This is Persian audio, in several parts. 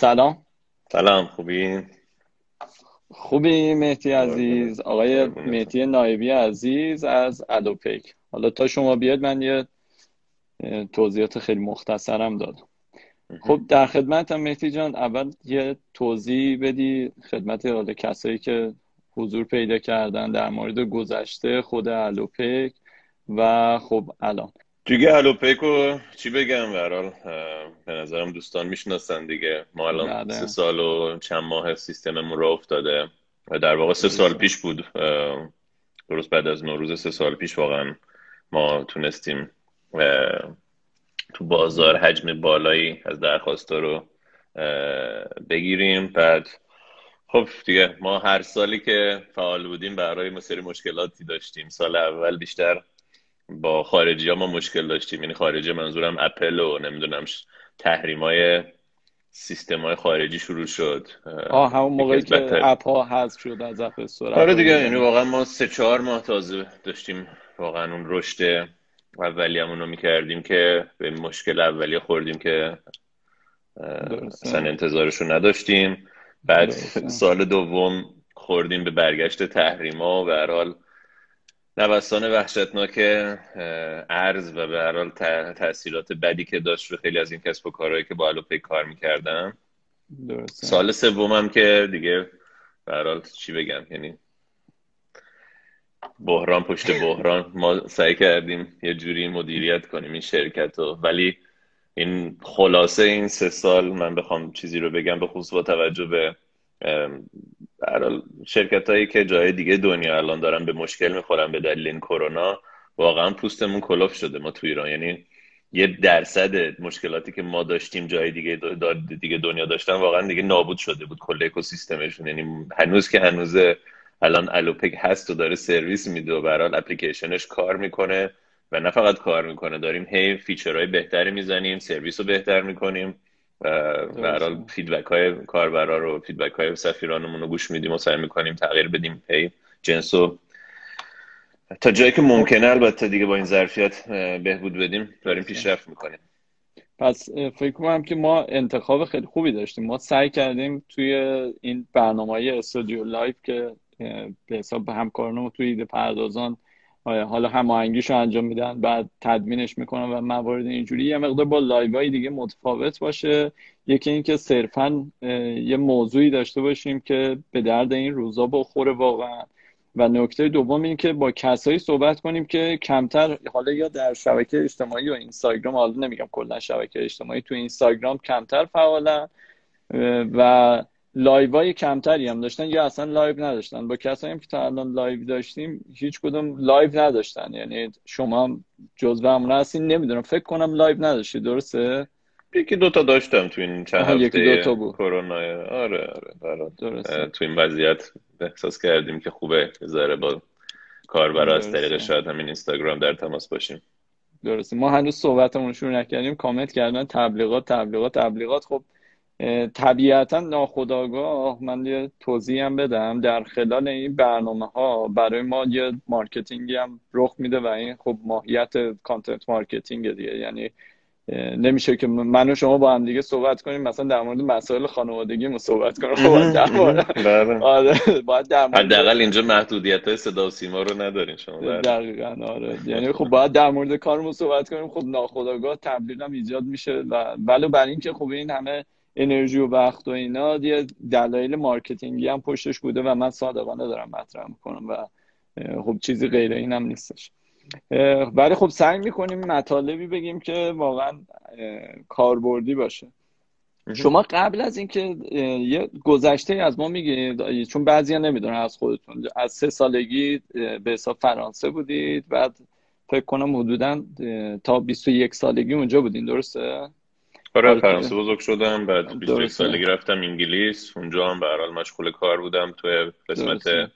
سلام. سلام خوبی؟ خوبی مهدی عزیز. آقای مهدی نایبی عزیز از الوپیک حالا تا شما بیاد من یه توضیحات خیلی مختصرم دادم. خب در خدمتم مهدی جان اول یه توضیح بدی خدمت حالا کسایی که حضور پیدا کردن در مورد گذشته خود الوپیک و خب الان. دیگه الوپیکو چی بگم برحال به نظرم دوستان می‌شناسن دیگه. ما الان بله. سه سال و چند ماه سیستممون رو افتاده. و در واقع سه سال پیش بود. درست بعد از نوروز سه سال پیش واقعا ما تونستیم تو بازار حجم بالایی از درخواستا رو بگیریم. بعد خب دیگه ما هر سالی که فعال بودیم برای ما سری مشکلاتی داشتیم. سال اول بیشتر با خارجی ها ما مشکل داشتیم. یعنی خارجی منظورم اپل و نمی‌دونم تحریم های سیستم های خارجی شروع شد. آه همون موقعی که اپ ها حذف شد از اپ آره دیگه یعنی واقعا ما سه چهار ماه تازه داشتیم واقعا اون رشد اولیه‌مون رو می‌کردیم که به مشکل اولیه خوردیم که اصلا انتظارشو نداشتیم. بعد سال دوم خوردیم به برگشت تحریما و به حال نوسان وحشتناک ارز و به هر حال تاثیرات بدی که داشت رو خیلی از این کسب و کارهایی که با الوپی کار می‌کردم سال سومم که دیگه به حال چی بگم یعنی بحران پشت بحران. ما سعی کردیم یه جوری مدیریت کنیم این شرکت رو. ولی این خلاصه این سه سال من بخوام چیزی رو بگم به خصوص با توجه به شرکت هایی که جای دیگه دنیا الان دارن به مشکل می‌خورن به دلیل این کرونا واقعا پوستمون کلفت شده ما تو ایران. یعنی یه درصد مشکلاتی که ما داشتیم جای دیگه دیگه دنیا داشتن واقعا دیگه نابود شده بود کل اکوسیستمشون. یعنی هنوز که هنوز الان الوپک هست و داره سرویس میده و برحال اپلیکیشنش کار می‌کنه و نه فقط کار می‌کنه داریم هی feature های بهتری می‌زنیم سرویس رو بهتر می‌کنیم. برحال feedback های کاربرا رو feedback های سفیرانمون رو گوش میدیم و سعی می‌کنیم تغییر بدیم. هی جنس و تا جایی که ممکنه البته دیگه با این ظرفیت بهبود بدیم. داریم پیشرفت می‌کنیم. پس فکر کنم که ما انتخاب خیلی خوبی داشتیم. ما سعی کردیم توی این برنامه های استودیو live که به حساب همکارانمون توی ایده پردازان حالا هماهنگیش رو انجام میدن بعد تدوینش می‌کنن و موارد اینجوری. یه مقدار با live های دیگه متفاوت باشه. یکی اینکه صرفا یه موضوعی داشته باشیم که به درد این روزا بخوره واقعا. و نکته دوم این که با کسایی صحبت کنیم که کمتر حالا یا در شبکه اجتماعی و اینستاگرام حالا نمیگم کلا شبکه اجتماعی تو اینستاگرام کمتر فعالن. و live کمتری هم داشتن یا اصلا live نداشتن؟ با کسایی هم که تا الان live داشتیم هیچ کدوم live نداشتن. یعنی شما هم جزو همون هستین. نمی‌دونم فکر کنم live نداشتی. درسته؟ یکی دوتا داشتم تو این چند هفته یکی دوتا بود. کرونا. آره آره درسته. تو این وضعیت احساس کردیم که خوبه. ذره با کاربرا از طریق شاید همین اینستاگرام در تماس باشیم. درسته. ما هنوز صحبتمون شروع نکردیم. کامنت کردن تبلیغات تبلیغات تبلیغات. خب طبیعتا ناخودآگاه من یه توضیح هم بدم. در خلال این برنامه ها برای ما یه marketing ی هم رخ میده و این خب ماهیت content marketing دیگه. یعنی نمیشه که من و شما با هم دیگه صحبت کنیم مثلا در مورد مسائل خانوادگی ما صحبت کنیم. خب در مورد بله. آره باید در مورد حداقل اینجا محدودیت های صدا و سیما رو ندارین شما بله. دقیقاً آره. یعنی خب باید در مورد کارمون صحبت کنیم. خب ناخودآگاه تبلیغ هم ایجاد میشه و ولی برای اینکه خب این همه انرژی و وقت و اینا یه دلایل marketing ی هم پشتش بوده و من صادقانه دارم مطرح می‌کنم و خب چیزی غیر این هم نیستش ولی خب سعی می‌کنیم مطالبی بگیم که واقعا کاربردی باشه. شما قبل از اینکه یه گذشته از ما میگید چون بعضیا نمی‌دونن از خودتون از سه سالگی به حساب فرانسه بودید بعد فکر کنم حدودا تا 21 سالگی اونجا بودین درسته؟ آره فرانسه بزرگ شدم بعد 21 سالگی رفتم انگلیس. اونجا هم به حال مشغول کار بودم تو قسمت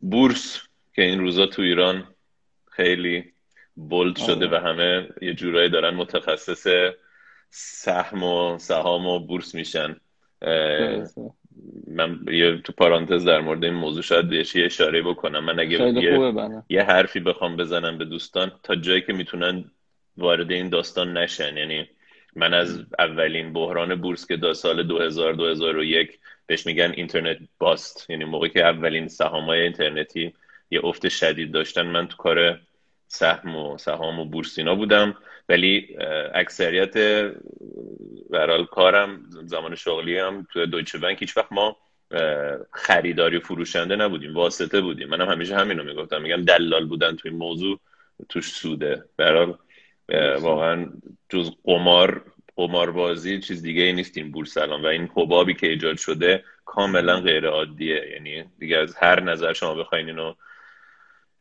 بورس که این روزا تو ایران خیلی بولد شده و همه یه جورایی دارن متخصص سهم و سهام و بورس میشن. من یه تو پارانتز در مورد این موضوع شاید یه اشاره بکنم. من اگه یه, یه حرفی بخوام بزنم به دوستان تا جایی که می‌تونن وارد این داستان نشن. یعنی من از اولین بحران بورس که دا سال 2000 2001 بهش میگن اینترنت باست. یعنی موقعی که اولین سهامای اینترنتی یه افت شدید داشتن من تو کار سهم و سهام و بورسینا بودم. ولی اکثریت برال کارم زمان شغلی هم تو دویچه بانک هیچ وقت ما خریداری فروشنده نبودیم واسطه بودیم. منم همیشه همینو می‌گفتم. میگم دلال بودن توی موضوع توش سوده. برال واقعا جز قمار قماربازی چیز دیگه ای نیست این بورس الان و این حبابی که ایجاد شده کاملا غیر عادیه یعنی دیگه از هر نظر شما بخواین اینو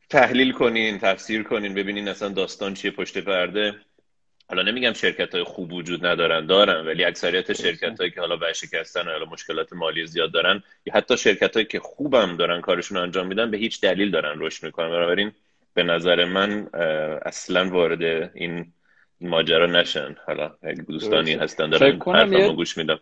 تحلیل کنین تفسیر کنین ببینین اصلا داستان چیه پشت پرده. حالا نمیگم شرکت های خوب وجود ندارن دارن ولی اکثریت شرکت هایی که حالا ورشکستن یا مشکلات مالی زیاد دارن یا حتی شرکت هایی که خوبم دارن کارشون انجام میدن به هیچ دلیل دارن رشد می‌کنن. بنابراین به نظر من اصلا وارد این ماجرا نشن. حالا دوستانی هستن دارن حرفمو گوش میدم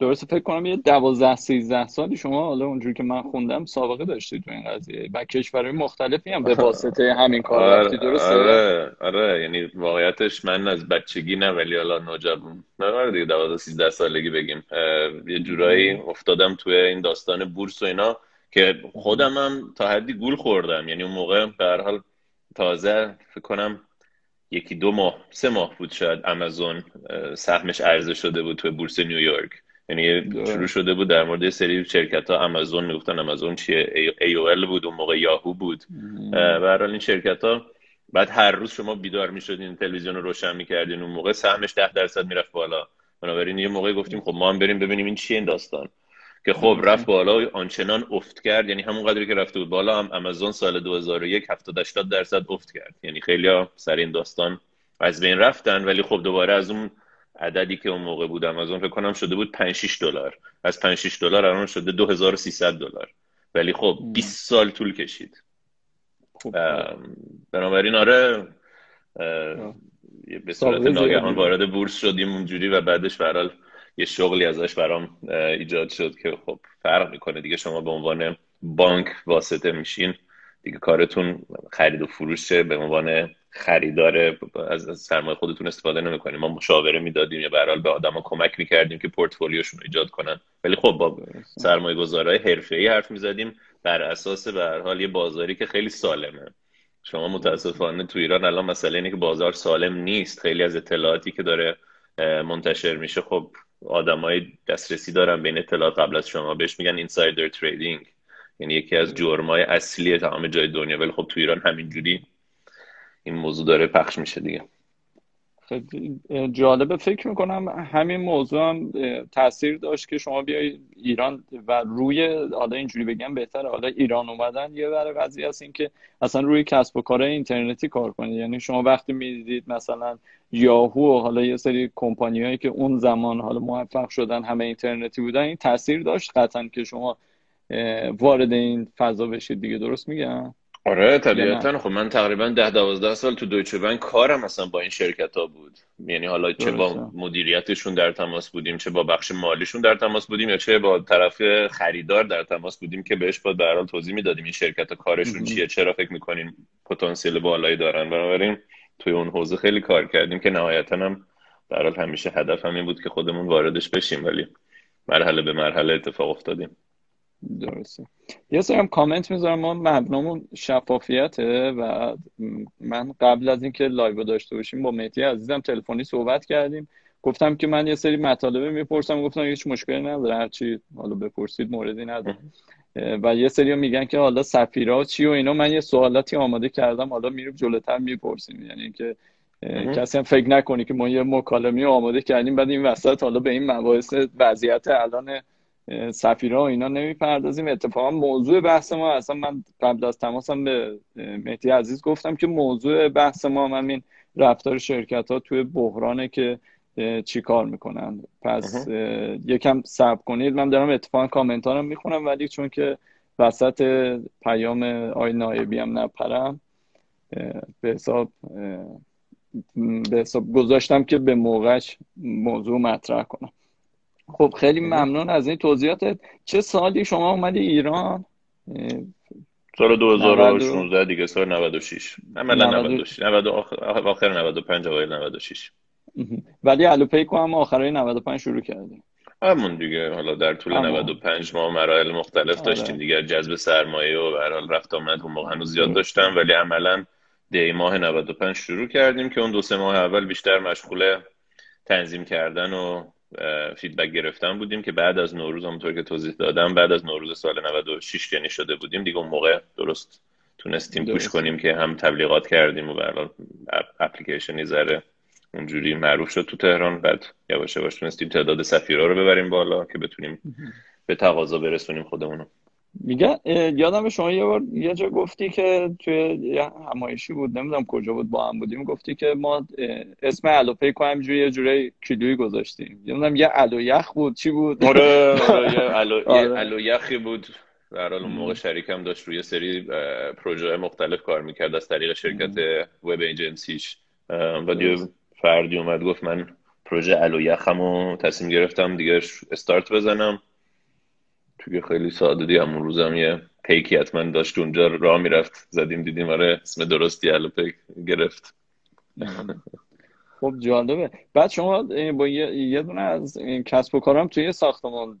درسته فکر کنم یه دوازده سیزده سالی شما حالا اونجوری که من خوندم سابقه داشتید تو این قضیه. و کشورهای مختلفی هم به واسطه همین کار آره رفتی درسته؟ آره آره. یعنی واقعیتش من از بچگی نه ولی حالا نوجوان. نه آره دیگه دوازده سیزده سالگی بگیم. یه جورایی افتادم توی این داستان بورس و اینا. که خودم هم تا حدی گول خوردم. یعنی اون موقع به هر حال تازه فکر کنم یکی دو ماه سه ماه بود شاید آمازون سهمش عرضه شده بود توی بورس نیویورک یعنی شروع شده بود در مورد سری شرکت ها آمازون می‌گفتن آمازون چیه؟ ای او ال بود اون موقع یاهو بود. به این شرکت ها بعد هر روز شما بیدار می‌شدین تلویزیون رو روشن می‌کردین اون موقع سهمش ده درصد می‌رفت بالا. بنابراین یه موقع گفتیم خب ما هم بریم ببینیم این چیه این داستان. که خب رفت بالا و آنچنان افت کرد. یعنی همون قدری که رفته بود بالا هم آمازون سال 2001 70 80 درصد افت کرد. یعنی خیلی ها سر این داستان از بین رفتن ولی خب دوباره از اون عددی که اون موقع بود آمازون فکر کنم شده بود 5 6 دلار. از 5 6 دلار الان شده 2300 دلار. ولی خب 20 سال طول کشید. خوب. بنابراین آره به صورت ناگهان وارد بورس شدیم اونجوری و بعدش برال یه شغلی ازش برام ایجاد شد که خب فرق می‌کنه. دیگه شما به عنوان بانک واسطه میشین دیگه کارتون خرید و فروشه به عنوان خریدار از سرمایه خودتون استفاده نمی‌کنیم ما مشاوره می‌دادیم یا به به آدما کمک می‌کردیم که پورتفولیوشون رو ایجاد کنن. ولی خب با سرمایه گذارهای حرفه ای حرف می‌زدیم. بر اساس به هر حال یه بازاری که خیلی سالمه. شما متاسفانه تو ایران الان مسئله اینه که بازار سالم نیست. خیلی از اطلاعاتی که داره منتشر میشه خب آدمای دسترسی دارن بین اطلاعات قبل از شما. بهش میگن اینسایدر تریدینگ یعنی یکی از جرمای اصلی تمام جای دنیا. ولی خب تو ایران همینجوری این موضوع داره پخش میشه دیگه. خیلی جالبه. فکر می‌کنم همین موضوع هم تاثیر داشت که شما بیای ایران و روی حالا اینجوری بگم بهتره حالا ایران اومدن یه برای قضیه هست این که اصلا روی کسب و کار اینترنتی کار کنید. یعنی شما وقتی می‌دید مثلا یاهو و حالا یه سری کمپانی هایی که اون زمان حالا موفق شدن همه اینترنتی بودن این تاثیر داشت قطعا که شما وارد این فضا بشید دیگه درست میگم؟ آره طبیعتا. خب من تقریبا ده دوازده سال تو دویچه بانک کارم اصلا با این شرکت ها بود. یعنی حالا چه با مدیریتشون در تماس بودیم چه با بخش مالیشون در تماس بودیم یا چه با طرف خریدار در تماس بودیم که بهش باید به توضیح می‌دادیم این شرکت ها کارشون چیه چرا فکر می‌کنین پتانسیل بالایی دارن. بنابراین توی اون حوزه خیلی کار کردیم که نهایتا هم در همیشه هدف همین بود که خودمون واردش بشیم ولی مرحله به مرحله اتفاق افتادیم. درسته. یه سرم کامنت می‌ذارم. ما مبنامون شفافیته و من قبل از اینکه live داشته باشیم با مهدی عزیزم تلفنی صحبت کردیم. گفتم که من یه سری مطالب می‌پرسم. گفتم هیچ مشکلی نداره. هرچی حالا بپرسید موردی نداره. و یه سری میگن که حالا سفیرها چی و اینا. من یه سوالاتی آماده کردم حالا میریم جلوتر می‌پرسیم. یعنی که کسی هم فکر نکنه که ما یه مکالمه آماده کردیم بعد این وسط حالا به این مباحث وضعیت الان سفیرها و اینا نمی‌پردازیم. اتفاقا موضوع بحث ما اصلا من قبل از تماسم به مهدی عزیز گفتم که موضوع بحث ما همین رفتار شرکت ها توی بحرانه که چی کار می‌کنن. پس یکم صبر کنید. من دارم اتفاقا کامنت ها رو می‌خونم ولی چون که وسط پیام آی نایبی هم نپرم به حساب به حساب گذاشتم که به موقعش موضوع مطرح کنم. خب خیلی ممنون از این توضیحات چه سالی شما اومدی ایران؟ سال 2016 دیگه سال 96 عملا 96 90 آخر 95 اوایل 96 ولی الوپیکو هم آخرای 95 شروع کردیم همون دیگه. حالا در طول اما. 95 ماه مراحل مختلف آره. داشتیم. دیگه جذب سرمایه و به حال رفت آمد اون موقع هنوز زیاد داشتم. ولی عملا دی ماه 95 شروع کردیم که اون دو سه ماه اول بیشتر مشغول تنظیم کردن و فیدبک گرفتن بودیم که بعد از نوروز همونطور که توضیح دادم بعد از نوروز سال 96 یعنی شده بودیم. دیگه اون موقع درست تونستیم پوش کنیم که هم تبلیغات کردیم و برای اپلیکیشنی ذره اونجوری معروف شد تو تهران. بعد یواش یواش تونستیم تعداد سفیرها رو ببریم بالا که بتونیم به تقاضا برسونیم خودمونو. میگه یادم شما یه بار یه جا گفتی که توی یه همایشی بود نمی‌دونم کجا بود با هم بودیم گفتی که ما اسم الوپیکو همجوری یه جوری کیلویی گذاشتیم. نمی‌دونم یه الو یخ بود چی بود؟ آره, آره، یه الو, آره. یخی بود. در حال اون موقع شریکم داشت روی سری پروژه مختلف کار می‌کرد از طریق شرکت وب ایجنسیش. و فردی اومد گفت من پروژه الو یخم تصمیم گرفتم دیگه استارت بزنم. توی خیلی ساده همون روزم یه پیکی حتما داشت اونجا راه می‌رفت. زدیم دیدیم آره اسم درستی الو پیک گرفت. خب جالبه. بعد شما با یه, دونه از کسب و کارم توی ساختمان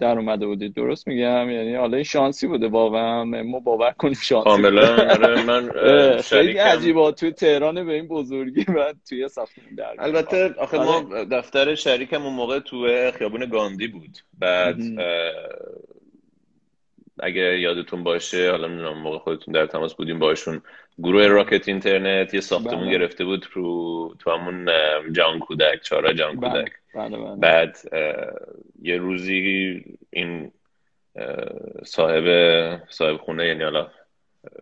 در اومده بودید درست میگم؟ یعنی حالا شانسی بوده واقعا. ما باور کنیم شانسی کاملا. آره من خیلی عجیبا تو تهران به این بزرگی و توی ساختمان در البته آخه ما آره. دفتر شریکم اون موقع تو خیابون گاندی بود. بعد اگه یادتون باشه حالا نمی‌دونم موقع خودتون در تماس بودیم باشون گروه راکت اینترنت یه ساختمون بله. گرفته بود تو تو همون جان کودک چارا جان بله. کودک بله بله. بعد یه روزی این صاحب صاحب خونه یعنی حالا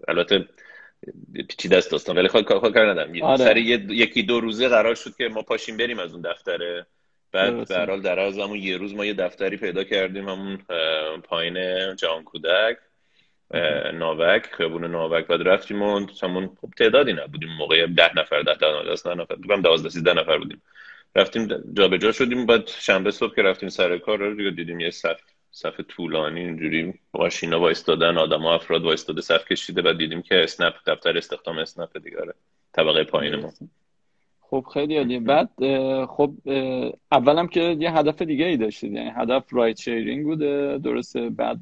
البته پیچیده دست داستان ولی خود کار ندارم آره. سر یکی دو روزه قرار شد که ما پاشیم بریم از اون دفتره بعد به حال در از همون یه روز ما یه دفتری پیدا کردیم همون پایین جان کودک ناوک خیابون ناوک. بعد رفتیم و همون خب تعدادی نبودیم موقع ده نفر ده ده نفر بگم دوازده سیزده نفر بودیم. رفتیم جابجا جا شدیم. بعد شنبه صبح که رفتیم سر کار رو دیگه دیدیم یه صف صف طولانی اینجوری ماشینا وایستادن آدم افراد وایستاده صف کشیده بعد دیدیم که اسنپ دفتر استخدام اسنپ دیگه آره. طبقه پایین ما خب خیلی عالیه. بعد خب اولم که یه هدف دیگه ای داشتید. یعنی هدف ride sharing بوده درسته؟ بعد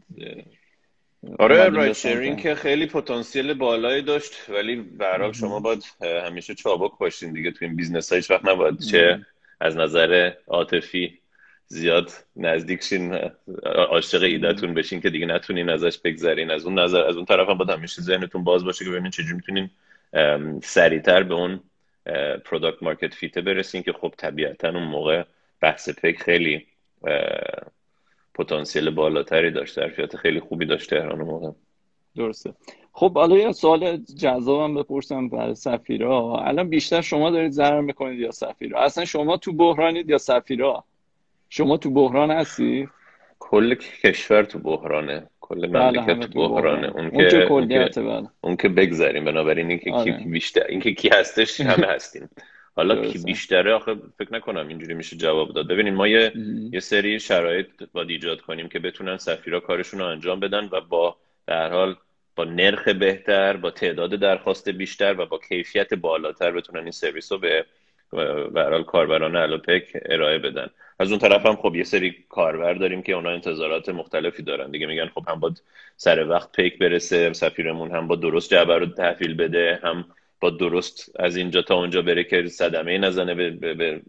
آره ride sharing که خیلی پتانسیل بالایی داشت ولی به شما باید همیشه چابک باشین دیگه. تو این business ها هیچ وقت نباید چه از نظر عاطفی زیاد نزدیک شین عاشق ایدهتون بشین که دیگه نتونین ازش بگذرین. از اون نظر از اون طرف هم باید همیشه ذهنتون باز باشه که ببینین چجوری می‌تونین سریعتر به اون product market fit ه برسین که خب طبیعتا اون موقع بحث پیک خیلی پتانسیل بالاتری داشت ظرفیت خیلی خوبی داشت تهران موقع. درسته. خب حالا یه سوال جذابم بپرسم برای سفیرا. الان بیشتر شما دارید ضرر می‌کنید یا سفیرا؟ اصلا شما تو بحرانید یا سفیرا؟ شما تو بحران هستی کل کشور تو بحرانه. کل بله، مملکت تو بحرانه اون, اون که اون که, بله. اون که بگذاریم بنابراین اینکه کی آره. بیشتر اینکه کی هستش همه هستیم. حالا کی بیشتره آخه فکر نکنم اینجوری میشه جواب داد. ببینید ما یه, یه سری شرایط باید ایجاد کنیم که بتونن سفیرا کارشون رو انجام بدن و با در حال با نرخ بهتر با تعداد درخواست بیشتر و با کیفیت بالاتر بتونن این سرویس رو به برحال کاربران الوپک ارائه بدن. از اون طرف هم خب یه سری کاربر داریم که اونا انتظارات مختلفی دارن. دیگه میگن خب هم باید سر وقت پیک برسه سفیرمون هم با درست جعبه رو تحویل بده هم با درست از اینجا تا اونجا بره که صدمه نزنه به, به, به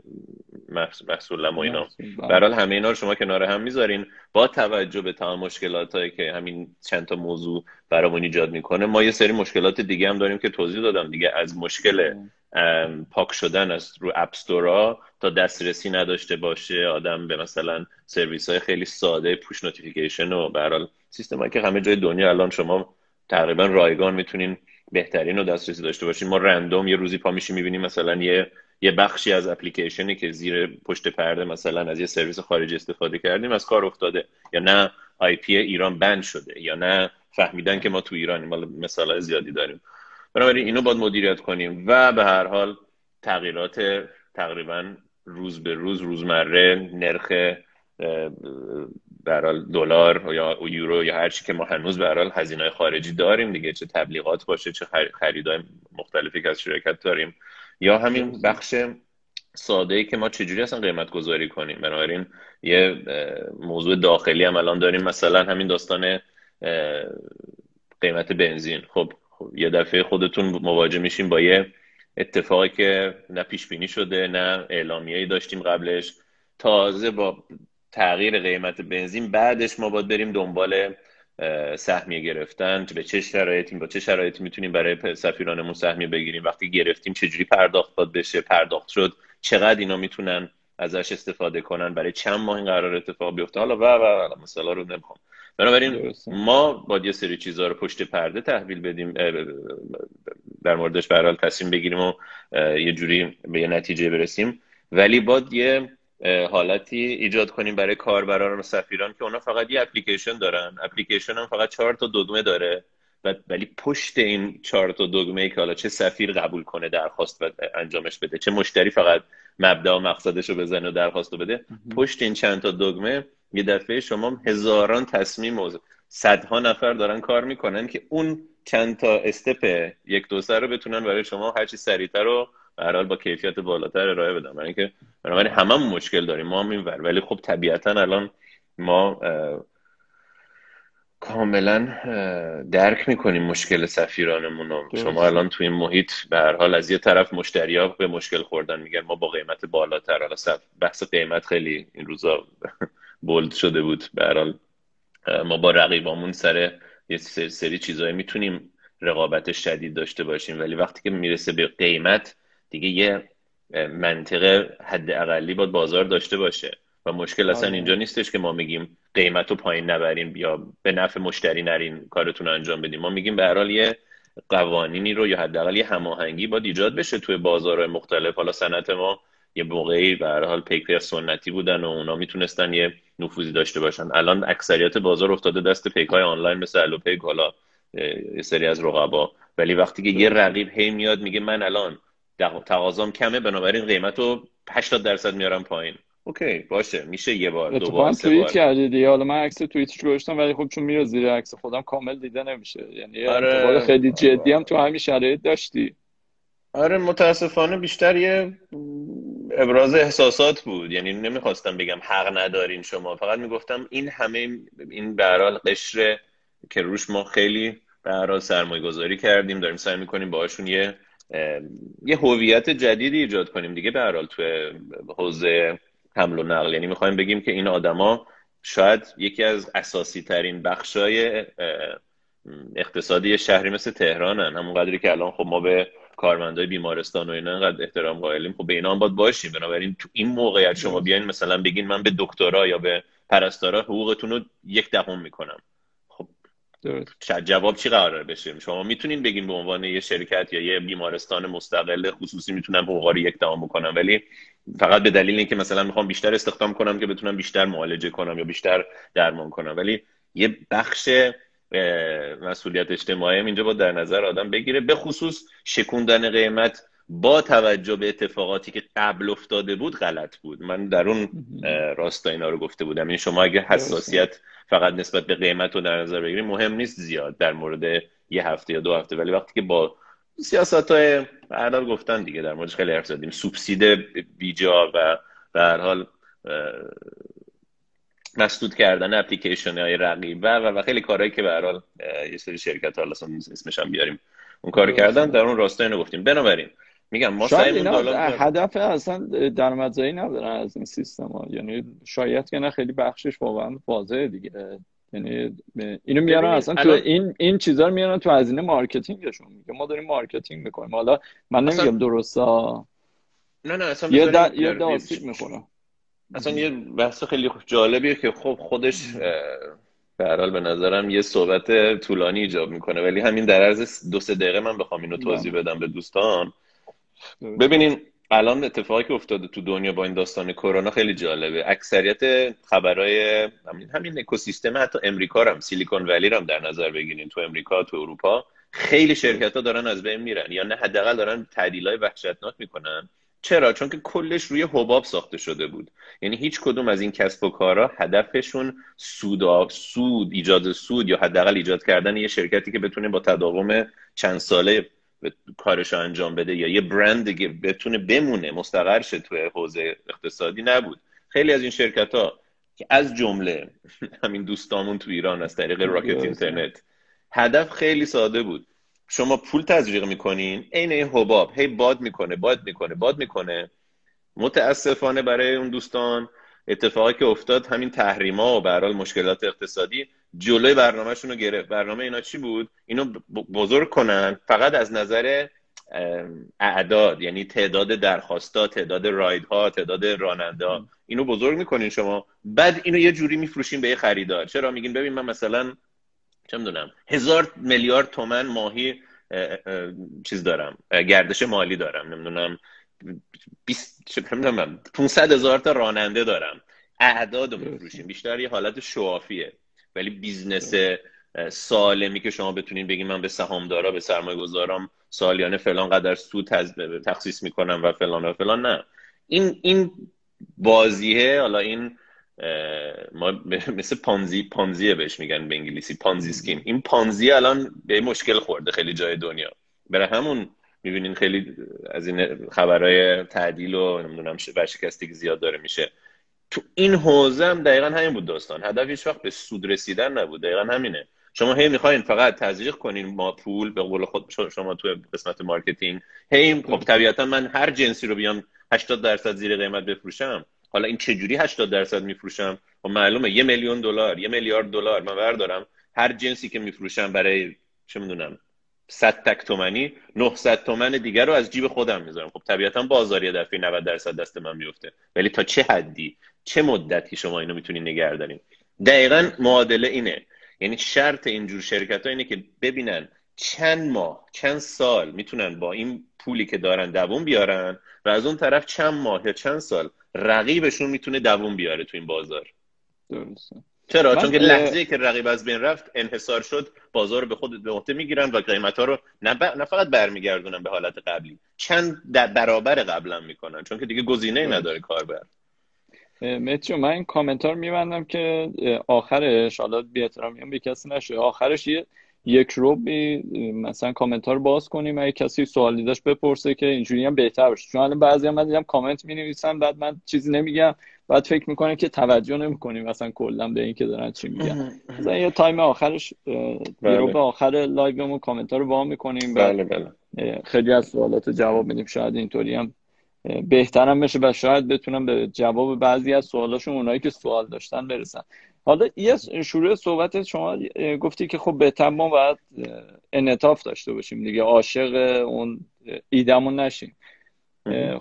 محصول و اینا. برحال همه اینا رو شما کنار هم می‌ذارین. با توجه به تمام مشکلات هایی که همین چند تا موضوع برامون ایجاد می‌کنه ما یه سری مشکلات دیگه هم داریم که توضیح دادم. دیگه از مشکل پاک شدن از رو app store ا تا دسترسی نداشته باشه آدم به مثلا سرویس های خیلی ساده push notification و به سیستم که همه جای دنیا الان شما تقریبا رایگان می‌تونین بهترین رو دسترسی داشته باشیم ما رندوم یه روزی پا میشیم می‌بینیم مثلا یه یه بخشی از اپلیکیشنی که زیر پشت پرده مثلا از یه سرویس خارجی استفاده کردیم از کار افتاده یا نه آی پی ایران بند شده یا نه فهمیدن که ما تو ایرانیم مثال زیادی داریم. بنابراین اینو باید مدیریت کنیم و به هر حال تغییرات تقریبا روز به روز روزمره نرخ به دلار یا یورو یا هر چی که ما هنوز به حال هزینه خارجی داریم دیگه چه تبلیغات باشه چه خریدای مختلفی که از شرکت داریم یا همین بخش ساده ای که ما چجوری اصلا قیمت گذاری کنیم. بنابراین یه موضوع داخلی هم الان داریم مثلا همین داستان قیمت بنزین. خب, خب یه دفعه خودتون مواجه میشیم با یه اتفاقی که نه پیش بینی شده نه اعلامیه‌ای داشتیم قبلش. تازه با تغییر قیمت بنزین بعدش ما باید بریم دنبال سهمیه گرفتن. به چه شرایطی با چه شرایطی می‌تونیم برای سفیرانمون سهمیه بگیریم؟ وقتی گرفتیم چجوری پرداخت باید بشه پرداخت شد چقدر اینا می‌تونن ازش استفاده کنن برای چند ماه این قرار اتفاق بیفته؟ حالا و, و مثلا رو نمی‌خوام. بنابراین ما باید یه سری چیزها رو پشت پرده تحویل بدیم در موردش به تصمیم بگیریم و یه جوری به یه نتیجه برسیم. ولی باید یه حالتی ایجاد کنیم برای کاربران و سفیران که اونا فقط یه اپلیکیشن دارن. اپلیکیشن هم فقط چهار تا دگمه داره ولی پشت این چهار تا دگمه ای که حالا چه سفیر قبول کنه درخواست و انجامش بده چه مشتری فقط مبدا و مقصدش رو بزنه و درخواست رو بده پشت این چند تا دگمه یه دفعه شما هزاران تصمیم و صدها نفر دارن کار می‌کنن که اون چند تا استپ یک دو رو بتونن برای شما هرچی سریعتر رو به با کیفیت بالاتر ارائه بدن. برای اینکه بنابراین همه مشکل داریم ما هم این ور. ولی خب طبیعتا الان ما کاملا درک می‌کنیم مشکل سفیرانمون رو. شما الان تو این محیط به هر حال از یه طرف مشتری به مشکل خوردن. میگن ما با قیمت بالاتر حالا بحث قیمت خیلی این روزا بولد شده بود. به ما با رقیبامون سر یه سری چیزایی می‌تونیم رقابت شدید داشته باشیم. ولی وقتی که می‌رسه به قیمت دیگه یه منطقه حد اقلی باید بازار داشته باشه. و مشکل اصلا آره. اینجا نیستش که ما میگیم قیمت رو پایین نبریم یا به نفع مشتری نرین کارتون رو انجام بدیم. ما میگیم به هر یه قوانینی رو یا حداقل یه هماهنگی باید ایجاد بشه توی بازارهای مختلف. حالا صنعت ما یه موقعی به هر حال پیک سنتی بودن و اونا می‌تونستن یه نفوذی داشته باشن. الان اکثریت بازار افتاده دست پیک های آنلاین مثل الو پیک حالا یه سری از رقبا. ولی وقتی که یه رقیب هی میاد میگه من الان تقاضام کمه بنابراین قیمت رو 80 درصد میارم پایین. اوکی باشه میشه یه بار دو بار سه توییت کردی. دیگه حالا من عکس توییتش گذاشتم ولی خب چون میره زیر عکس خودم کامل دیده نمیشه. یعنی آره. خیلی جدی هم تو همین شرایط داشتی. آره متاسفانه بیشتر یه ابراز احساسات بود. یعنی نمی‌خواستم بگم حق ندارین شما. فقط می‌گفتم این همه این به قشر که روش ما خیلی به سرمایه گذاری کردیم. داریم سعی می‌کنیم باهاشون یه یه هویت جدیدی ایجاد کنیم. دیگه حال تو حوزه حمل و نقل. یعنی می‌خوایم بگیم که این آدما شاید یکی از اساسی ترین بخشای اقتصادی شهری مثل تهرانن. همون قدری که الان خب ما به کارمندای بیمارستان و اینا انقدر احترام قائلیم. خب به اینا هم باید باشیم. بنابراین تو این موقعیت شما بیاین مثلا بگین من به دکترا یا به پرستارا حقوقتون رو یک دهم می‌کنم. جواب چی قرار بشه؟ شما می‌تونین بگین به عنوان یه شرکت یا یه بیمارستان مستقل خصوصی می‌تونم حقوقا رو یک دهم بکنم. ولی فقط به دلیل اینکه مثلا می‌خوام بیشتر استخدام کنم که بتونم بیشتر معالجه کنم یا بیشتر درمان کنم. ولی یه بخش مسئولیت اجتماعی اینجا با در نظر آدم بگیره. به خصوص شکوندن قیمت با توجه به اتفاقاتی که قبل افتاده بود غلط بود. من در اون راستا اینا رو گفته بودم. این یعنی شما اگه حساسیت فقط نسبت به قیمت رو در نظر بگیریم مهم نیست زیاد در مورد یه هفته یا دو هفته. ولی وقتی که با سیاست های حال گفتن دیگه در موردش خیلی حرف زدیم. سوبسید بیجا و به هر حال مسدود کردن اپلیکیشن های رقیب و و خیلی کارهایی که به یه سری شرکت حالا اسمش هم بیاریم اون کار کردن در اون راستا اینو گفتیم. بنابراین میگم ما شاید هدف اصلا درآمدزایی ندارن از این سیستم ها. یعنی شاید که نه خیلی بخشش واقعا واضحه دیگه. یعنی اینو میارن اصلا تو این این چیزا رو میارن تو هزینه marketing شون میگه. ما داریم marketing می‌کنیم. حالا من نمیگم درستا. نه نه اصلا یه دا... یه داستیک می‌خونم. اصلا یه بحث خیلی جالبیه که خب خودش به به نظرم یه صحبت طولانی ایجاب می‌کنه. ولی همین در عرض دو سه دقیقه من بخوام اینو توضیح بدم به دوستان. ببینین الان اتفاقی که افتاده تو دنیا با این داستان کرونا خیلی جالبه. اکثریت خبرهای همین همین اکوسیستم حتی امریکا هم سیلیکون ولی هم در نظر بگیرین. تو امریکا تو اروپا خیلی شرکت ها دارن از بین میرن. یا نه حداقل دارن های وحشتناک می‌کنن. چرا؟ چون که کلش روی حباب ساخته شده بود. یعنی هیچ کدوم از این کسب و کارها هدفشون سود سود ایجاد سود یا حداقل ایجاد کردن یه شرکتی که بتونه با تداوم چند ساله کارش رو انجام بده یا یه برند دیگه بتونه بمونه مستقر شه توی حوزه اقتصادی نبود. خیلی از این شرکت ها که از جمله همین دوستامون تو ایران از طریق راکت اینترنت هدف خیلی ساده بود. شما پول تزریق می‌کنین؟ عین این حباب. هی باد می‌کنه باد می‌کنه باد می‌کنه. متاسفانه برای اون دوستان اتفاقی که افتاد همین تحریما و به مشکلات اقتصادی جلوی برنامهشون رو گرفت. برنامه اینا چی بود؟ اینو بزرگ کنن. فقط از نظر اعداد یعنی تعداد درخواستا تعداد رایدها تعداد راننده اینو بزرگ می‌کنین شما. بعد اینو یه جوری میفروشین به یه خریدار. چرا؟ میگین ببین من مثلا چه می‌دونم هزار میلیارد تومن ماهی چیز دارم گردش مالی دارم نمی‌دونم 20 نمی‌دونم 500 هزار تا راننده دارم. اعداد رو میفروشیم. بیشتر یه حالت show off یه. ولی business سالمی که شما بتونین بگین من به سهامدارا به سرمایه گذارم سالیانه فلان قدر سود تخصیص می‌کنم و فلان و فلان نه. این این بازیه حالا این ما مثل پانزی پانزیه بهش میگن به انگلیسی Ponzi scheme این پانزی الان به مشکل خورده خیلی جای دنیا. برای همون می‌بینین خیلی از این خبرهای تعدیل و نمی‌دونم ورشکستگی زیاد داره میشه. تو این حوزه هم دقیقا همین بود داستان. هدف هیچ وقت به سود رسیدن نبود. دقیقا همینه. شما هی می‌خواین فقط تزریق کنین ما پول به قول خود شما تو قسمت marketing هی خب طبیعتا من هر جنسی رو بیام 80 درصد زیر قیمت بفروشم. حالا این چجوری 80 درصد میفروشم؟ و خب معلومه یه میلیون دلار یه میلیارد دلار من بردارم. هر جنسی که میفروشم برای چه می‌دونم 100 تک تومنی 900 تومن دیگر رو از جیب خودم می‌ذارم. خب طبیعتا بازار یه دفعه 90 درصد دست من میفته ولی تا چه حدی؟ چه مدتی شما اینو می‌تونید نگه دارین؟ دقیقا معادله اینه. یعنی شرط اینجور شرکت ها اینه که ببینن چند ماه چند سال می‌تونن با این پولی که دارن دووم بیارن و از اون طرف چند ماه یا چند سال رقیبشون می‌تونه دووم بیاره تو این بازار. درسته. چرا؟ چون که لحظه که رقیب از بین رفت انحصار شد بازار رو به خود به عهده می‌گیرن و قیمت ها رو نه, ب... نه فقط برمیگردونن به حالت قبلی چند برابر قبلا می‌کنن چون که دیگه گزینه نداره کاربر. متیو من این کامنتار میبندم که آخرش حالا بی احترامی به کسی نشه آخرش یه یک ربعی مثلا کامنتار باز کنیم. اگه کسی سوالی داشت بپرسه که اینجوری هم بهتر باشه. چون الان بعضی هم من دیدم کامنت می نویسن بعد من چیزی نمیگم. بعد فکر می‌کنه که توجه نمی‌کنیم مثلا کلا به این که دارن چی میگن. مثلا یه time آخرش بله. رو به آخر live مون comment ا رو وا می‌کنیم بله بله. خیلی از سوالات جواب میدیم. شاید اینطوری هم بهترم بشه و شاید بتونم به جواب بعضی از سوالاشون اونایی که سوال داشتن برسن. حالا یه شروع صحبت شما گفتی که خب به تمام باید انعطاف داشته باشیم دیگه عاشق اون ایدمون نشیم.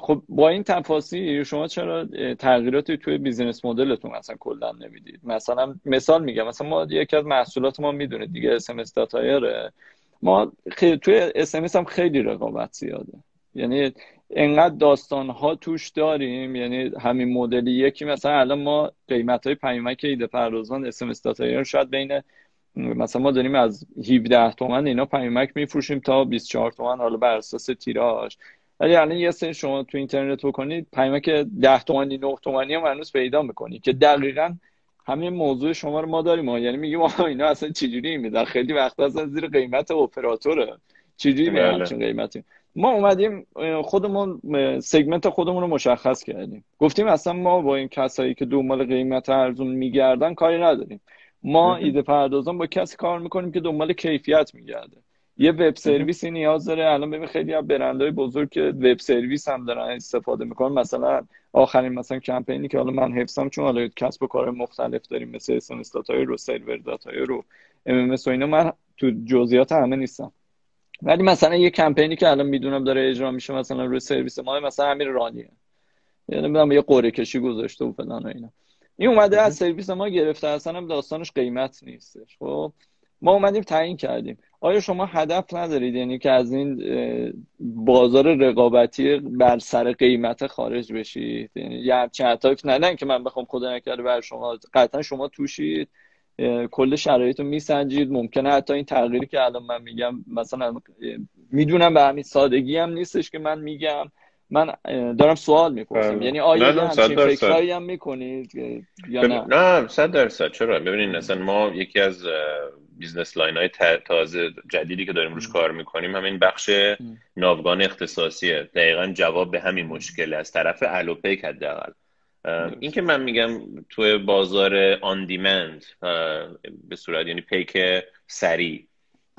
خب با این تفاصیل شما چرا تغییراتی توی business model تون مثلا کلا نمی‌دید؟ مثلا مثال میگم مثلا ما یکی از محصولات ما می‌دونید دیگه SMS ما خیلی توی SMS هم خیلی رقابت زیاده. یعنی انقدر داستان ها توش داریم یعنی همین مدلی. یکی مثلا الان ما قیمت های پیمک ایده پردازان اسم استاتایر شاید بین مثلا ما داریم از 17 تومن اینا پیمک میفروشیم تا 24 تومن حالا بر اساس تیراژ. ولی الان یه سری شما تو اینترنت بکنید پیمک 10 تومانی 9 تومانی هم هنوز پیدا می‌کنید که دقیقا همین موضوع شما رو ما داریم. یعنی میگیم آها اینا اصلا چجوری میدن؟ خیلی وقت اصلا زیر قیمت اپراتوره. چجوری میدن بله. قیمتی ما اومدیم خودمون segment خودمون رو مشخص کردیم. گفتیم اصلا ما با این کسایی که دنبال قیمت ارزون میگردن کاری نداریم. ما ایده پردازان با کسی کار می‌کنیم که دنبال کیفیت میگرده. یه web service ی نیاز داره. الان ببین خیلی از برندهای بزرگ که web service هم دارن استفاده می‌کنن. مثلا آخرین مثلا کمپینی که حالا من حفظم چون حالا کسب و کار مختلف داریم مثل اسم رو سرور داتای رو ام و اینا من تو جزئیات همه نیستم. ولی مثلا یه کمپینی که الان می‌دونم داره اجرا میشه مثلا روی سرویس ما مثلا همین رانیه. یعنی می‌دونم یه قرعه کشی گذاشته و فلان و اینا. این اومده از سرویس ما گرفته اصلا هم داستانش قیمت نیستش. خب ما اومدیم تعیین کردیم. آیا شما هدف ندارید؟ یعنی که از این بازار رقابتی بر سر قیمت خارج بشید؟ یعنی یه همچین ندن که من بخوام خدا نکرده بر شما قطعا شما توشید. کل شرایط رو میسنجید. ممکنه حتی این تغییری که الان من میگم مثلا می‌دونم به همین سادگی هم نیستش که من میگم. من دارم سوال می‌پرسم. یعنی آیا نه همچین فکرهایی هم می‌کنید؟ یا نه؟ نه صد درصد. چرا؟ ببینید مثلا ما یکی از business line های تازه جدیدی که داریم روش کار می‌کنیم همین بخش ناوگان اختصاصیه. دقیقا جواب به همین مشکل از طرف الوپیک حداقل. این که من میگم توی بازار آن دیمند به صورت یعنی پیک سریع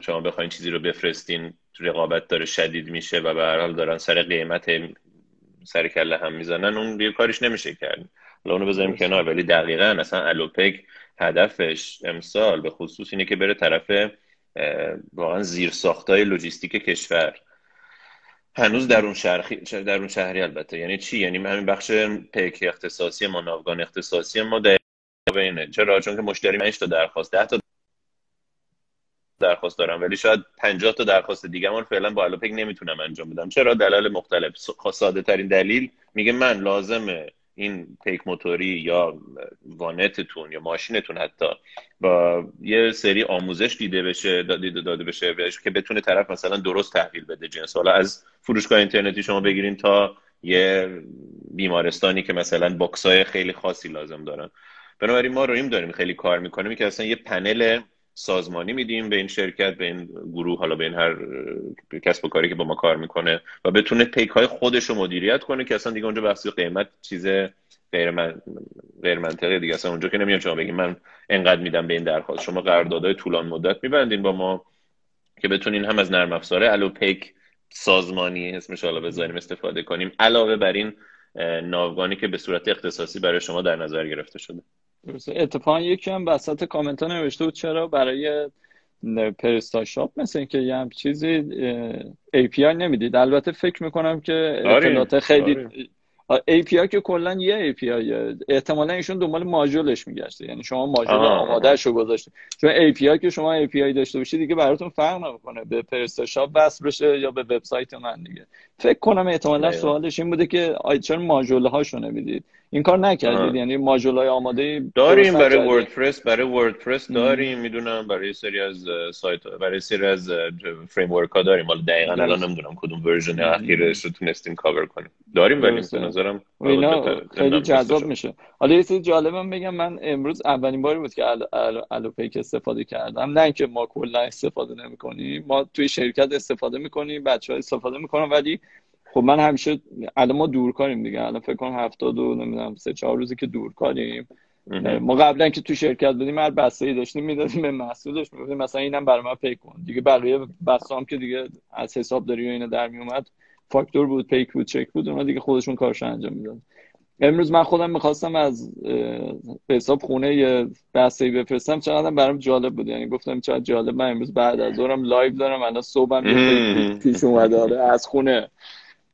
شما بخواین چیزی رو بفرستین رقابت داره شدید میشه و به هر حال دارن سر قیمت سر کله هم می‌زنن اون دیگه کارش نمیشه کرد. حالا اونو بذاریم کنار ولی دقیقا اصلا الوپک هدفش امسال به خصوص اینه که بره طرف واقعا زیر ساختای لوجیستیک کشور. هنوز در اون شهری در اون شهری البته. یعنی چی؟ یعنی همین بخش پیک اختصاصی ما ناوگان اختصاصی ما در اینه چرا؟ چون که مشتری 5 تا درخواست 10 تا درخواست دارم. ولی شاید 50 تا درخواست دیگه من فعلا با الوپک نمی‌تونم انجام بدم. چرا؟ دلایل مختلف. ساده ترین دلیل میگه من لازمه این پیک موتوری یا وانتتون یا ماشینتون حتی با یه سری آموزش دیده بشه داده, داده بشه که بتونه طرف مثلا درست تحویل بده جنس. حالا از فروشگاه اینترنتی شما بگیرین تا یه بیمارستانی که مثلا box های خیلی خاصی لازم دارن. بنابراین ما رو این داریم خیلی کار می‌کنیم که اصلا یه پنل سازمانی میدیم به این شرکت به این گروه حالا به این هر کسب و کاری که با ما کار می‌کنه و بتونه پیک های خودش رو مدیریت کنه که اصلا دیگه اونجا بحثی قیمت چیز غیر, من... غیر منطقیه دیگه. اصلا اونجا که نمیان شما بگیم من انقدر میدم به این درخواست. شما قراردادهای طولان مدت میبندین با ما که بتونین هم از نرم افزار الو پیک سازمانی اسمش حالا بذاریم استفاده کنیم علاوه بر این ناوگانی که به صورت اختصاصی برای شما در نظر گرفته شده. اتفاقا یکی هم وسط کامنت ها نوشته بود چرا برای پرستا شاپ مثل اینکه یه هم چیزی API نمی‌دید. البته فکر می‌کنم که اطلاعات خیلی API که کلا یه API احتمالا ایشون دنبال ماژولش میگشته. یعنی شما ماژول آمادهش رو گذاشته. چون API که شما API داشته باشید دیگه براتون فرق نمی‌کنه. به پرستاشاپ وصل بشه یا به وبسایت من دیگه. فکر کنم احتمالا سوالش این بوده که چرا ماژول هاشو نمی‌دید این کار نکردید یعنی ماژول های آماده داریم برای وردپرس برای وردپرس داریم می‌دونم برای سری از سایت برای سری از framework ها داریم. حالا دقیقا الان نمی‌دونم کدوم version اخیرش رو تونستیم کاور کنیم. داریم ولی به نظرم اینا خیلی جذاب میشه. حالا یه چیز جالبم بگم من امروز اولین باری بود که الو پیک استفاده کردم. نه اینکه ما کلا استفاده نمی‌کنیم ما توی شرکت استفاده می‌کنیم بچه ها استفاده می‌کنن ولی خب من همیشه الان ما دور کاریم دیگه. الان فکر کنم هفتاد و نمی‌دونم سه چهار روزی که دور کاریم. ما قبلا که تو شرکت بودیم هر بسته ای داشتیم می‌دادیم به محصولش می‌گفتیم مثلا اینم برای من پی کن. دیگه بقیه بسا که دیگه از حساب داری و اینا در میومد فاکتور بود پیک بود چک بود اونا دیگه خودشون کارش انجام میدن امروز من خودم می‌خواستم از به حساب خونه یه بسته بفرستم. چقدر برام جالب بود. یعنی گفتم چقدر جالب. من امروز بعد از ظهرم live دارم. الان صبحم پیش اومده. آره، از خونه.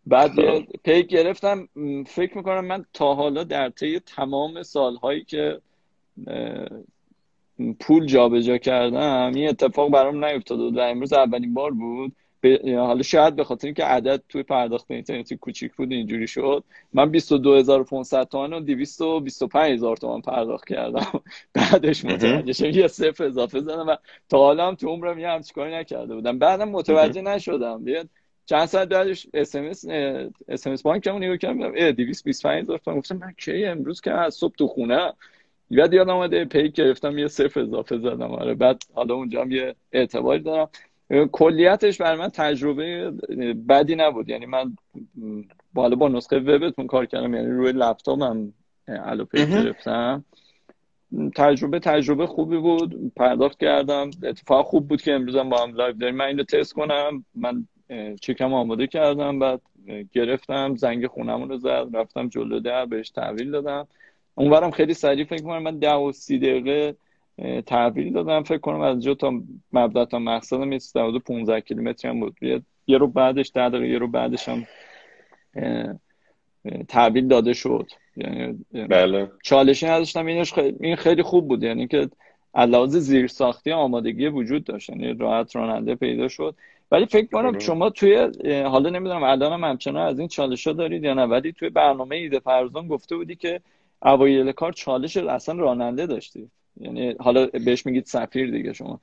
بعد یه پیک گرفتم فکر می‌کنم من تا حالا در طی تمام سالهایی که پول جابجا جا کردم این اتفاق برام نیفتاده و امروز اولین بار بود. حالا شاید به خاطر اینکه عدد توی پرداخت اینترنتی کوچیک بود اینجوری شد. من 22500 تومان رو 225000 تومان پرداخت کردم. بعدش متوجه شدم یه صفر اضافه زدم و تا حالا هم تو عمرم یه همچین کاری نکرده بودم. بعدم متوجه نشدم. بیاد چند ساعت بعدش اس ام اس اس ام اس بانکمون نگاه کردم 225 هزار تومان گفتم من کی امروز که از صبح تو خونه؟ بعد یادم اومده پیک گرفتم یه صفر اضافه زدم. آره بعد حالا اونجا هم یه اعتباری دارم. کلیتش برای من تجربه بدی نبود. یعنی من بالا با نسخه وبتون کار کردم یعنی روی لپتاپم الوپیک گرفتم. تجربه تجربه خوبی بود. پرداخت کردم. اتفاق خوب بود که امروزم با هم live داریم. من اینو تست کنم. من چکم آماده کردم بعد گرفتم زنگ خونمون رو زد رفتم جلو در بهش تحویل دادم. اونورم خیلی سریع فکر کنم من ده و سی دقیقه تحویل دادم. فکر کنم از جا تا مبدا تا مقصدم یه 15 کیلومتری هم بود. یه رو بعدش ده دقیقه یه رو بعدش هم تحویل داده شد. یعنی بله. چالشی نداشتم. اینش خیلی این خیلی خوب بود. یعنی که علاوه زیر ساختی آمادگی وجود داشت. یعنی راحت راننده پیدا شد. ولی فکر کنم شما توی حالا نمی‌دونم الان هم همچنان از این چالش ها دارید یا نه ولی توی برنامه ایده فرزان گفته بودی که اوایل کار چالش اصلا راننده داشتید. یعنی حالا بهش میگید سفیر دیگه شما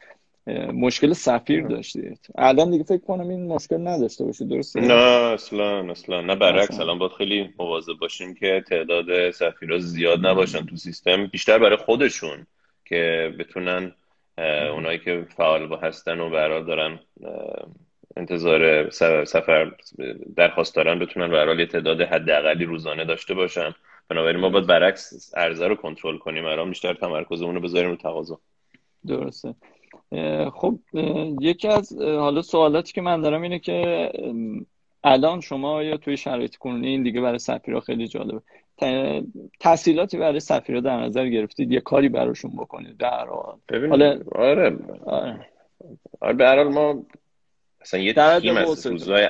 مشکل سفیر داشتید. الان دیگه فکر کنم این مشکل نداشته باشید درسته؟ نه اصلا اصلا. نه برعکس. الان باید خیلی مواظب باشیم که تعداد سفیرها زیاد نباشن تو سیستم بیشتر برای خودشون که بتونن اونایی که فعال با هستن و برای دارن انتظار سفر درخواست دارن بتونن به یه تعداد حداقلی روزانه داشته باشن. بنابراین ما باید برعکس عرضه رو کنترل کنیم. الان بیشتر تمرکزمون رو بذاریم رو تقاضا. درسته. خب یکی از حالا سوالاتی که من دارم اینه که الان شما یا توی شرایط کنونی این دیگه برای سفیرا خیلی جالبه. تحصیلاتی برای سفیرا در نظر گرفتید یه کاری براشون بکنید در حال. حالا آره. آره, آره به ما اصلا یه تیم از روزای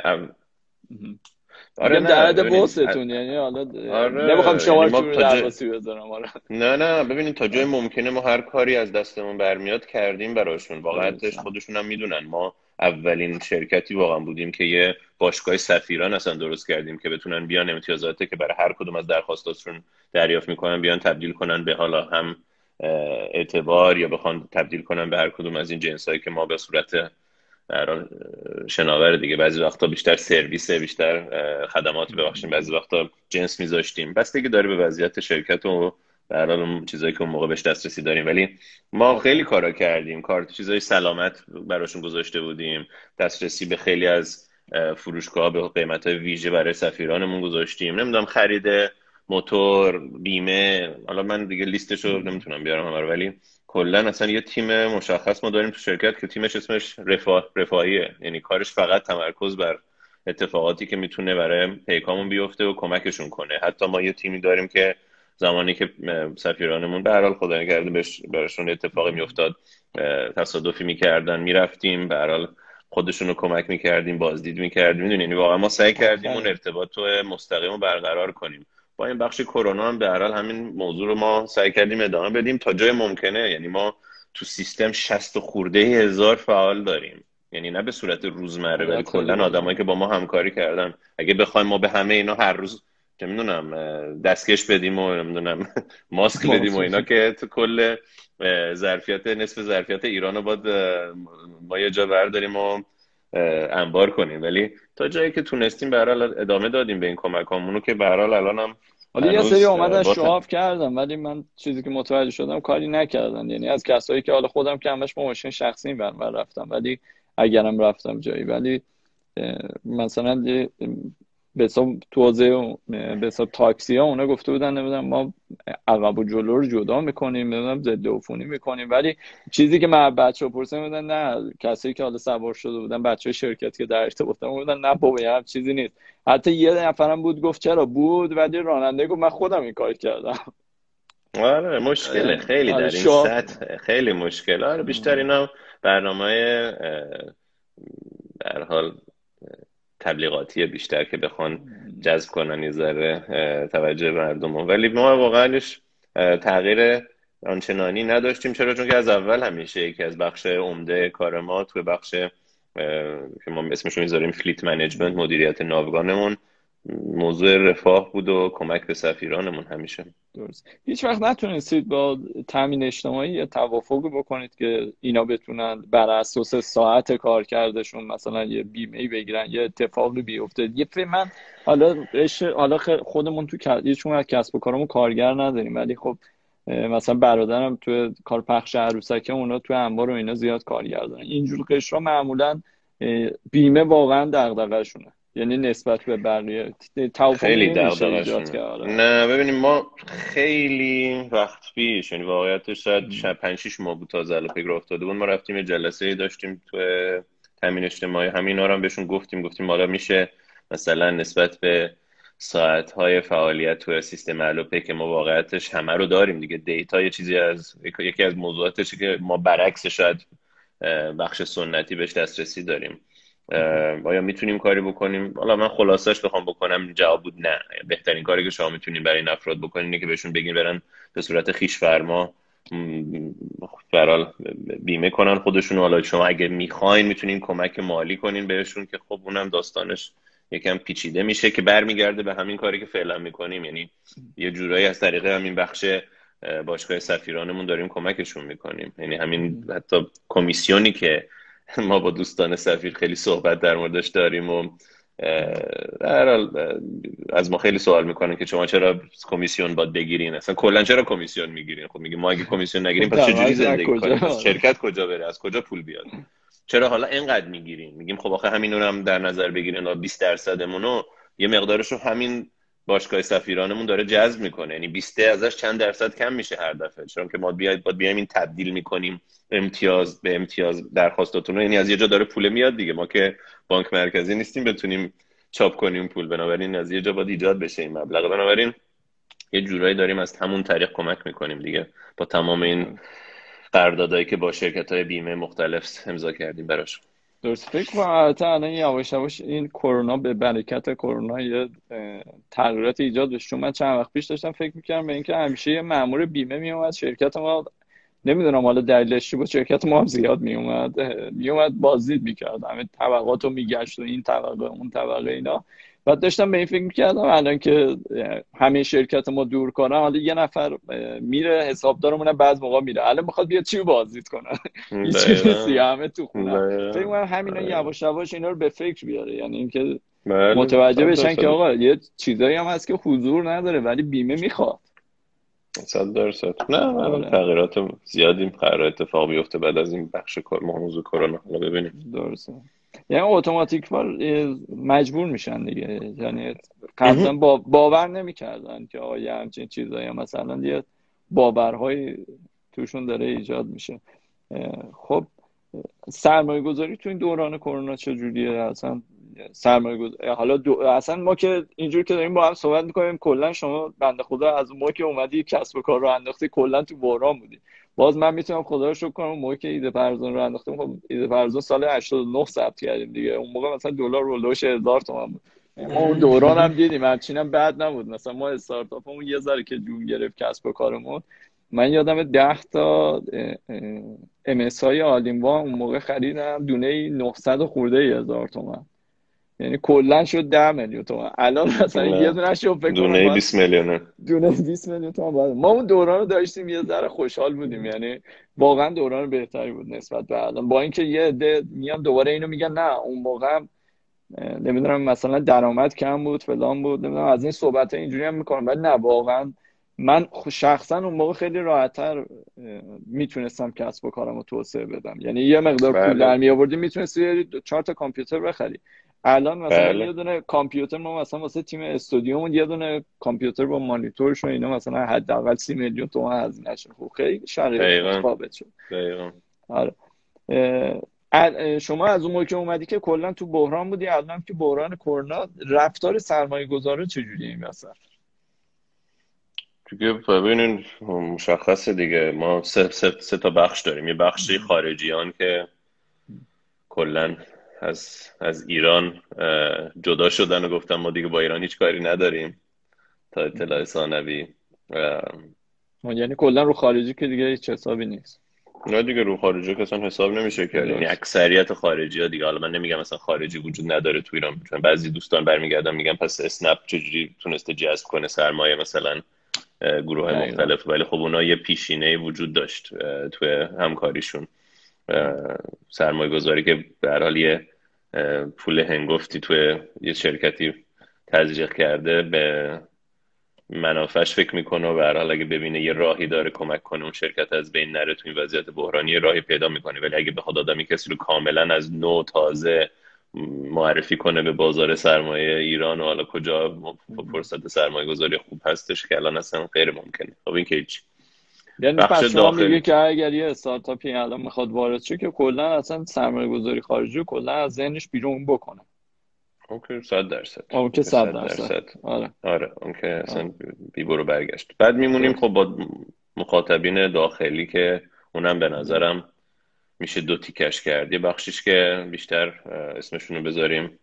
آره در حد بوستون یعنی حالا آره نمی‌خوام شما رو یعنی درواسی بذارم آره. نه نه ببینید تا جای ممکنه ما هر کاری از دستمون برمیاد کردیم براشون. واقعا خودشون هم می‌دونن. ما اولین شرکتی واقعا بودیم که یه باشگاه سفیران اصلا درست کردیم که بتونن بیان. امتیازاتی که برای هر کدوم از درخواستاتشون دریافت می‌کنن بیان تبدیل کنن به حالا هم اعتبار یا بخوان تبدیل کنن به هر کدوم از این جنسایی که ما به صورت در شناور دیگه. بعضی وقتا بیشتر سرویس بیشتر خدمات ببخشیم. بعضی وقتا جنس میذاشتیم. بس دیگه داره به وضعیت شرکت و در حال چیزایی که اون موقع بهش دسترسی داریم. ولی ما خیلی کارا کردیم. کار چیزای سلامت براشون گذاشته بودیم. دسترسی به خیلی از فروشگاه به قیمت های ویژه برای سفیرانمون گذاشتیم. نمی‌دونم خرید موتور بیمه. حالا من دیگه لیستشو نمی‌تونم بیارم همه ولی کلا اصلا یه تیم مشخص ما داریم تو شرکت که تیمش اسمش رفاه رفاهیه. یعنی کارش فقط تمرکز بر اتفاقاتی که می‌تونه برای پیکامون بیفته و کمکشون کنه. حتی ما یه تیمی داریم که زمانی که سفیرانمون به هر حال خدا نکرده براشون اتفاقی میافتاد تصادفی می‌کردن می‌رفتیم به هر حال خودشون رو کمک می‌کردیم بازدید می‌کردیم. می‌دونی یعنی واقعا ما سعی کردیم اون ارتباط مستقیم رو برقرار کنیم. با این بخش کرونا هم به هر حال همین موضوع رو ما سعی کردیم ادامه بدیم تا جای ممکنه. یعنی ما تو سیستم 60 خورده هزار فعال داریم. یعنی نه به صورت روزمره ولی کلا آدمایی که با ما همکاری کردن. اگه بخوایم ما به همه اینا هر روز چه می‌دونم دستکش بدیم و نمی‌دونم ماسک بدیم و اینا که تو کل ظرفیت نصف ظرفیت ایران رو باید ما یه جا برداریم و انبار کنیم. ولی تا جایی که تونستیم به ادامه دادیم به این کمک که به الان هم حالا یه سری اومدن شواف کردم ولی من چیزی که متوجه شدم کاری نکردن. یعنی از کسایی که حالا خودم که همش با ماشین شخصی بر رفتم ولی اگرم رفتم جایی. ولی مثلا به حساب توزه به حساب تاکسی ها اونا گفته بودن نمی‌دونم ما عقب و جلو رو جدا می‌کنیم نمی‌دونم ضد عفونی می‌کنیم. ولی چیزی که من بچه ها پرسه بودن نه کسی که حالا سوار شده بودن بچه شرکت که در ارتباط بودن نه بابا یه چیزی نیست. حتی یه نفرم بود گفت چرا؟ بود ولی راننده گفت من خودم این کار کردم. آره مشکله. خیلی در این سطح. خیلی مشکل آره بیشتر اینا برنامه در حال تبلیغاتی بیشتر که بخوان جذب کنن یه ذره توجه مردم. ولی ما واقعاش تغییر آنچنانی نداشتیم. چرا؟ چون که از اول همیشه یکی از بخش عمده کار ما توی بخش که ما اسمش رو می‌ذاریم فلیت منیجمنت مدیریت ناوگانمون موضوع رفاه بود و کمک به سفیرانمون همیشه. درست. هیچ وقت نتونستید با تامین اجتماعی یه توافق بکنید که اینا بتونن بر اساس ساعت کار کردشون مثلا یه بیمه بگیرن یه اتفاقی بیفته. یه من حالا حالا خودمون تو چون از کسب و کارمون کارگر نداریم ولی خب مثلا برادرم تو کار پخش عروسکه اونا تو انبار و اینا زیاد کارگر دارن اینجور قشرا معمولا بیمه واقعا دغدغه‌شونه. یعنی نسبت به بقیه. خیلی نه ببینیم ما خیلی وقت پیش یعنی واقعیتش شاید 5 6 ماه بود تا زل فکر افتاده بود. ما رفتیم یه جلسه داشتیم تو تامین اجتماعی. همینا رو هم بهشون گفتیم گفتیم حالا میشه مثلا نسبت به ساعت های فعالیت تو سیستم علوپه که ما واقعیتش همه رو داریم دیگه. دیتا یه چیزی از یکی از موضوعاتش که ما برعکس شاید بخش سنتی بهش دسترسی داریم. آیا می‌تونیم کاری بکنیم؟ حالا من خلاصش بخوام بکنم جواب بود نه. بهترین کاری که شما می‌تونیم برای این افراد بکنین اینه که بهشون بگین برن به صورت خیش فرما برال بیمه کنن خودشون حالا شما اگه می‌خواین می‌تونین کمک مالی کنین بهشون که خب اونم داستانش یکم پیچیده میشه که برمیگرده به همین کاری که فعلا می‌کنیم. یعنی یه جورایی از طریق همین بخش باشگاه سفیرانمون داریم کمکشون می‌کنیم. یعنی همین حتی کمیسیونی که ما با دوستان سفیر خیلی صحبت در موردش داریم و از ما خیلی سوال می‌کنن که شما چرا کمیسیون باید بگیرین؟ اصلا کلا چرا کمیسیون می‌گیرین؟ خب میگه ما اگه کمیسیون نگیریم پس چجوری زندگی کنیم؟ شرکت کجا بره؟ از کجا پول بیاد؟ چرا حالا اینقدر می‌گیرین میگیم خب آخه همین رو هم در نظر بگیرین 20 درصدمون رو یه مقدارش رو همین باشگاه سفیرانمون داره جذب می‌کنه. یعنی 20 ازش چند درصد کم میشه هر دفعه. چون که ما بیاید باید بیایم این تبدیل می‌کنیم امتیاز به امتیاز درخواستاتون رو یعنی از یه جا داره پول میاد دیگه. ما که بانک مرکزی نیستیم بتونیم چاپ کنیم پول. بنابراین از یه جا باید ایجاد بشه این مبلغ. بنابراین یه جورایی داریم از همون طریق کمک می‌کنیم دیگه. با تمام این قراردادهایی که با شرکت های بیمه مختلف امضا کردیم براش. درست. فکر کنم البته الان یواش یواش این کرونا به برکت کرونا یه تغییرات ایجاد بشه. چون من چند وقت پیش داشتم فکر می‌کردم به اینکه همیشه یه مامور بیمه میومد شرکت ما نمی‌دونم حالا دلیلش چی بود شرکت ما هم زیاد میومد میومد بازدید می‌کرد. همه طبقات رو میگشت و این طبقه اون طبقه اینا. بعد داشتم به این فکر می‌کردم الان که همه شرکت ما دور کنم حالا یه نفر میره حسابدارمون بعض موقع میره. الان می‌خواد بیاد چی بازدید کنه؟ هیچ چیزی همه تو خونه. فکر کنم همینا یواش یواش اینا رو به فکر بیاره. یعنی اینکه بله. متوجه بشن که آقا یه چیزایی هم هست که حضور نداره ولی بیمه می‌خواد. صد درصد. نه آره. تغییرات زیادی قرار اتفاق بیفته بعد از این بخش کار موضوع کرونا. حالا ببینیم. درسته. یعنی اتوماتیک مجبور میشن دیگه. یعنی قبلا با باور نمی‌کردن که آیا همچین چیزایی مثلا یه باورهای توشون داره ایجاد میشه. خب سرمایه گذاری تو این دوران کرونا چجوریه؟ اصلا سرمایه حالا دو... اصلا ما که اینجور که داریم با هم صحبت می‌کنیم کلا شما بنده خدا از موقع که اومدی کسب و کار رو انداختی کلا تو بحران بودی. باز من می‌تونم خدا رو شکر کنم موقع که ایده پرزون رو انداختیم خب ایده پرزون سال 89 ثبت کردیم دیگه. اون موقع مثلا دلار رولوش هزار تومن بود. ما اون دوران هم دیدیم همچین هم بد نبود. مثلا ما استارتاپمون یه ذره که جون گرفت کسب و کارمون. من یادم ده تا ام های آلیموا اون موقع خریدم. دونه 900 خورده هزار تومن یعنی کلا شد 10 میلیون تومن الان مثلا یه دونه شو فکر دونه 20 میلیونه. دونه 20 میلیون تومن ما اون دوران رو داشتیم یه ذره خوشحال بودیم. یعنی واقعا دوران بهتری بود نسبت به الان. با اینکه یه عده میان دوباره اینو میگن نه اون موقع نمی‌دونم مثلا درآمد کم بود فلان بود نمی‌دونم از این صحبت اینجوری هم می‌کنم. ولی نه واقعا من شخصا اون موقع خیلی راحتتر می‌تونستم کسب و کارم رو توسعه بدم. یعنی یه مقدار پول بله. در می آوردی می‌تونستی چهار تا کامپیوتر بخری. الان مثلا بله. یه دونه کامپیوتر ما مثلا واسه تیم استودیومون یه دونه کامپیوتر با مانیتورش و اینا مثلا حداقل سی میلیون تومان هزینه شد خب خیلی شرایط ثابت شد. آره. شما از اون موقع که اومدی که کلا تو بحران بودی الان که بحران کرونا رفتار سرمایه گذاره چجوری این وسط؟ دیگه ببینین مشخصه دیگه. ما سه, سه, سه تا بخش داریم. یه بخشی خارجیان که کلا از از ایران جدا شدن و گفتن ما دیگه با ایران هیچ کاری نداریم تا اطلاع ثانوی. یعنی کلا رو خارجی که دیگه هیچ حسابی نیست. نه دیگه رو خارجی که اصلا حساب نمیشه کرد یعنی اکثریت خارجی ها دیگه. حالا من نمیگم مثلا خارجی وجود نداره تو ایران. چون بعضی دوستان برمیگردن میگن پس اسنپ چجوری تونسته جذب کنه سرمایه مثلا گروه های مختلف. ولی خب اونا یه پیشینه وجود داشت توی همکاریشون. سرمایه گذاری که به حال یه پول هنگفتی توی یه شرکتی تزریق کرده به منافعش فکر می‌کنه و به حال اگه ببینه یه راهی داره کمک کنه اون شرکت از بین نره تو این وضعیت بحرانی راهی پیدا می‌کنه. ولی اگه بخواد آدمی کسی رو کاملا از نو تازه معرفی کنه به بازار سرمایه ایران و حالا کجا فرصت سرمایه گذاری خوب هستش که الان اصلا غیر ممکنه. خب این که هیچ یعنی پس شما میگه که اگر یه استارتاپی الان می‌خواد وارد شه که کلا اصلا سرمایه گذاری خارجی کلا از ذهنش بیرون بکنه. OK صد درصد. OK صد درصد. آره. آره اون اصلا بی برو برگشت. بعد میمونیم خب با مخاطبین داخلی که اونم به نظرم میشه دو تیکش کرد. یه بخشیش که بیشتر اسمشون رو بذاریم.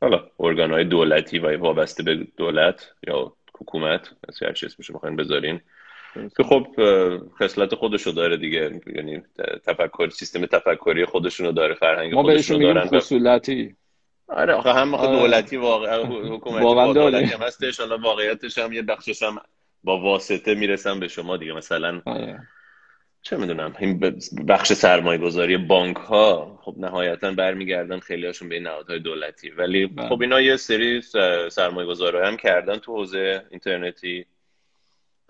حالا ارگانهای دولتی و وابسته به دولت یا حکومت از هر چی اسمشو بخواین بذارین. که خب خصلت خودشو داره دیگه. یعنی تفکر سیستم تفکری خودشونو داره فرهنگ خودشونو دارن. خصولتی آره آخه هم آره. دولتی واقع حکومتی واقعا هم هستش. حالا واقعیتش هم یه بخشش هم با واسطه می‌رسن به شما دیگه. مثلا آره. چه می‌دونم این بخش سرمایه گذاری بانک ها خب نهایتا برمیگردن خیلی هاشون به نهادهای دولتی. ولی بله. خب اینا یه سری سرمایه گذاری هم کردن تو حوزه اینترنتی.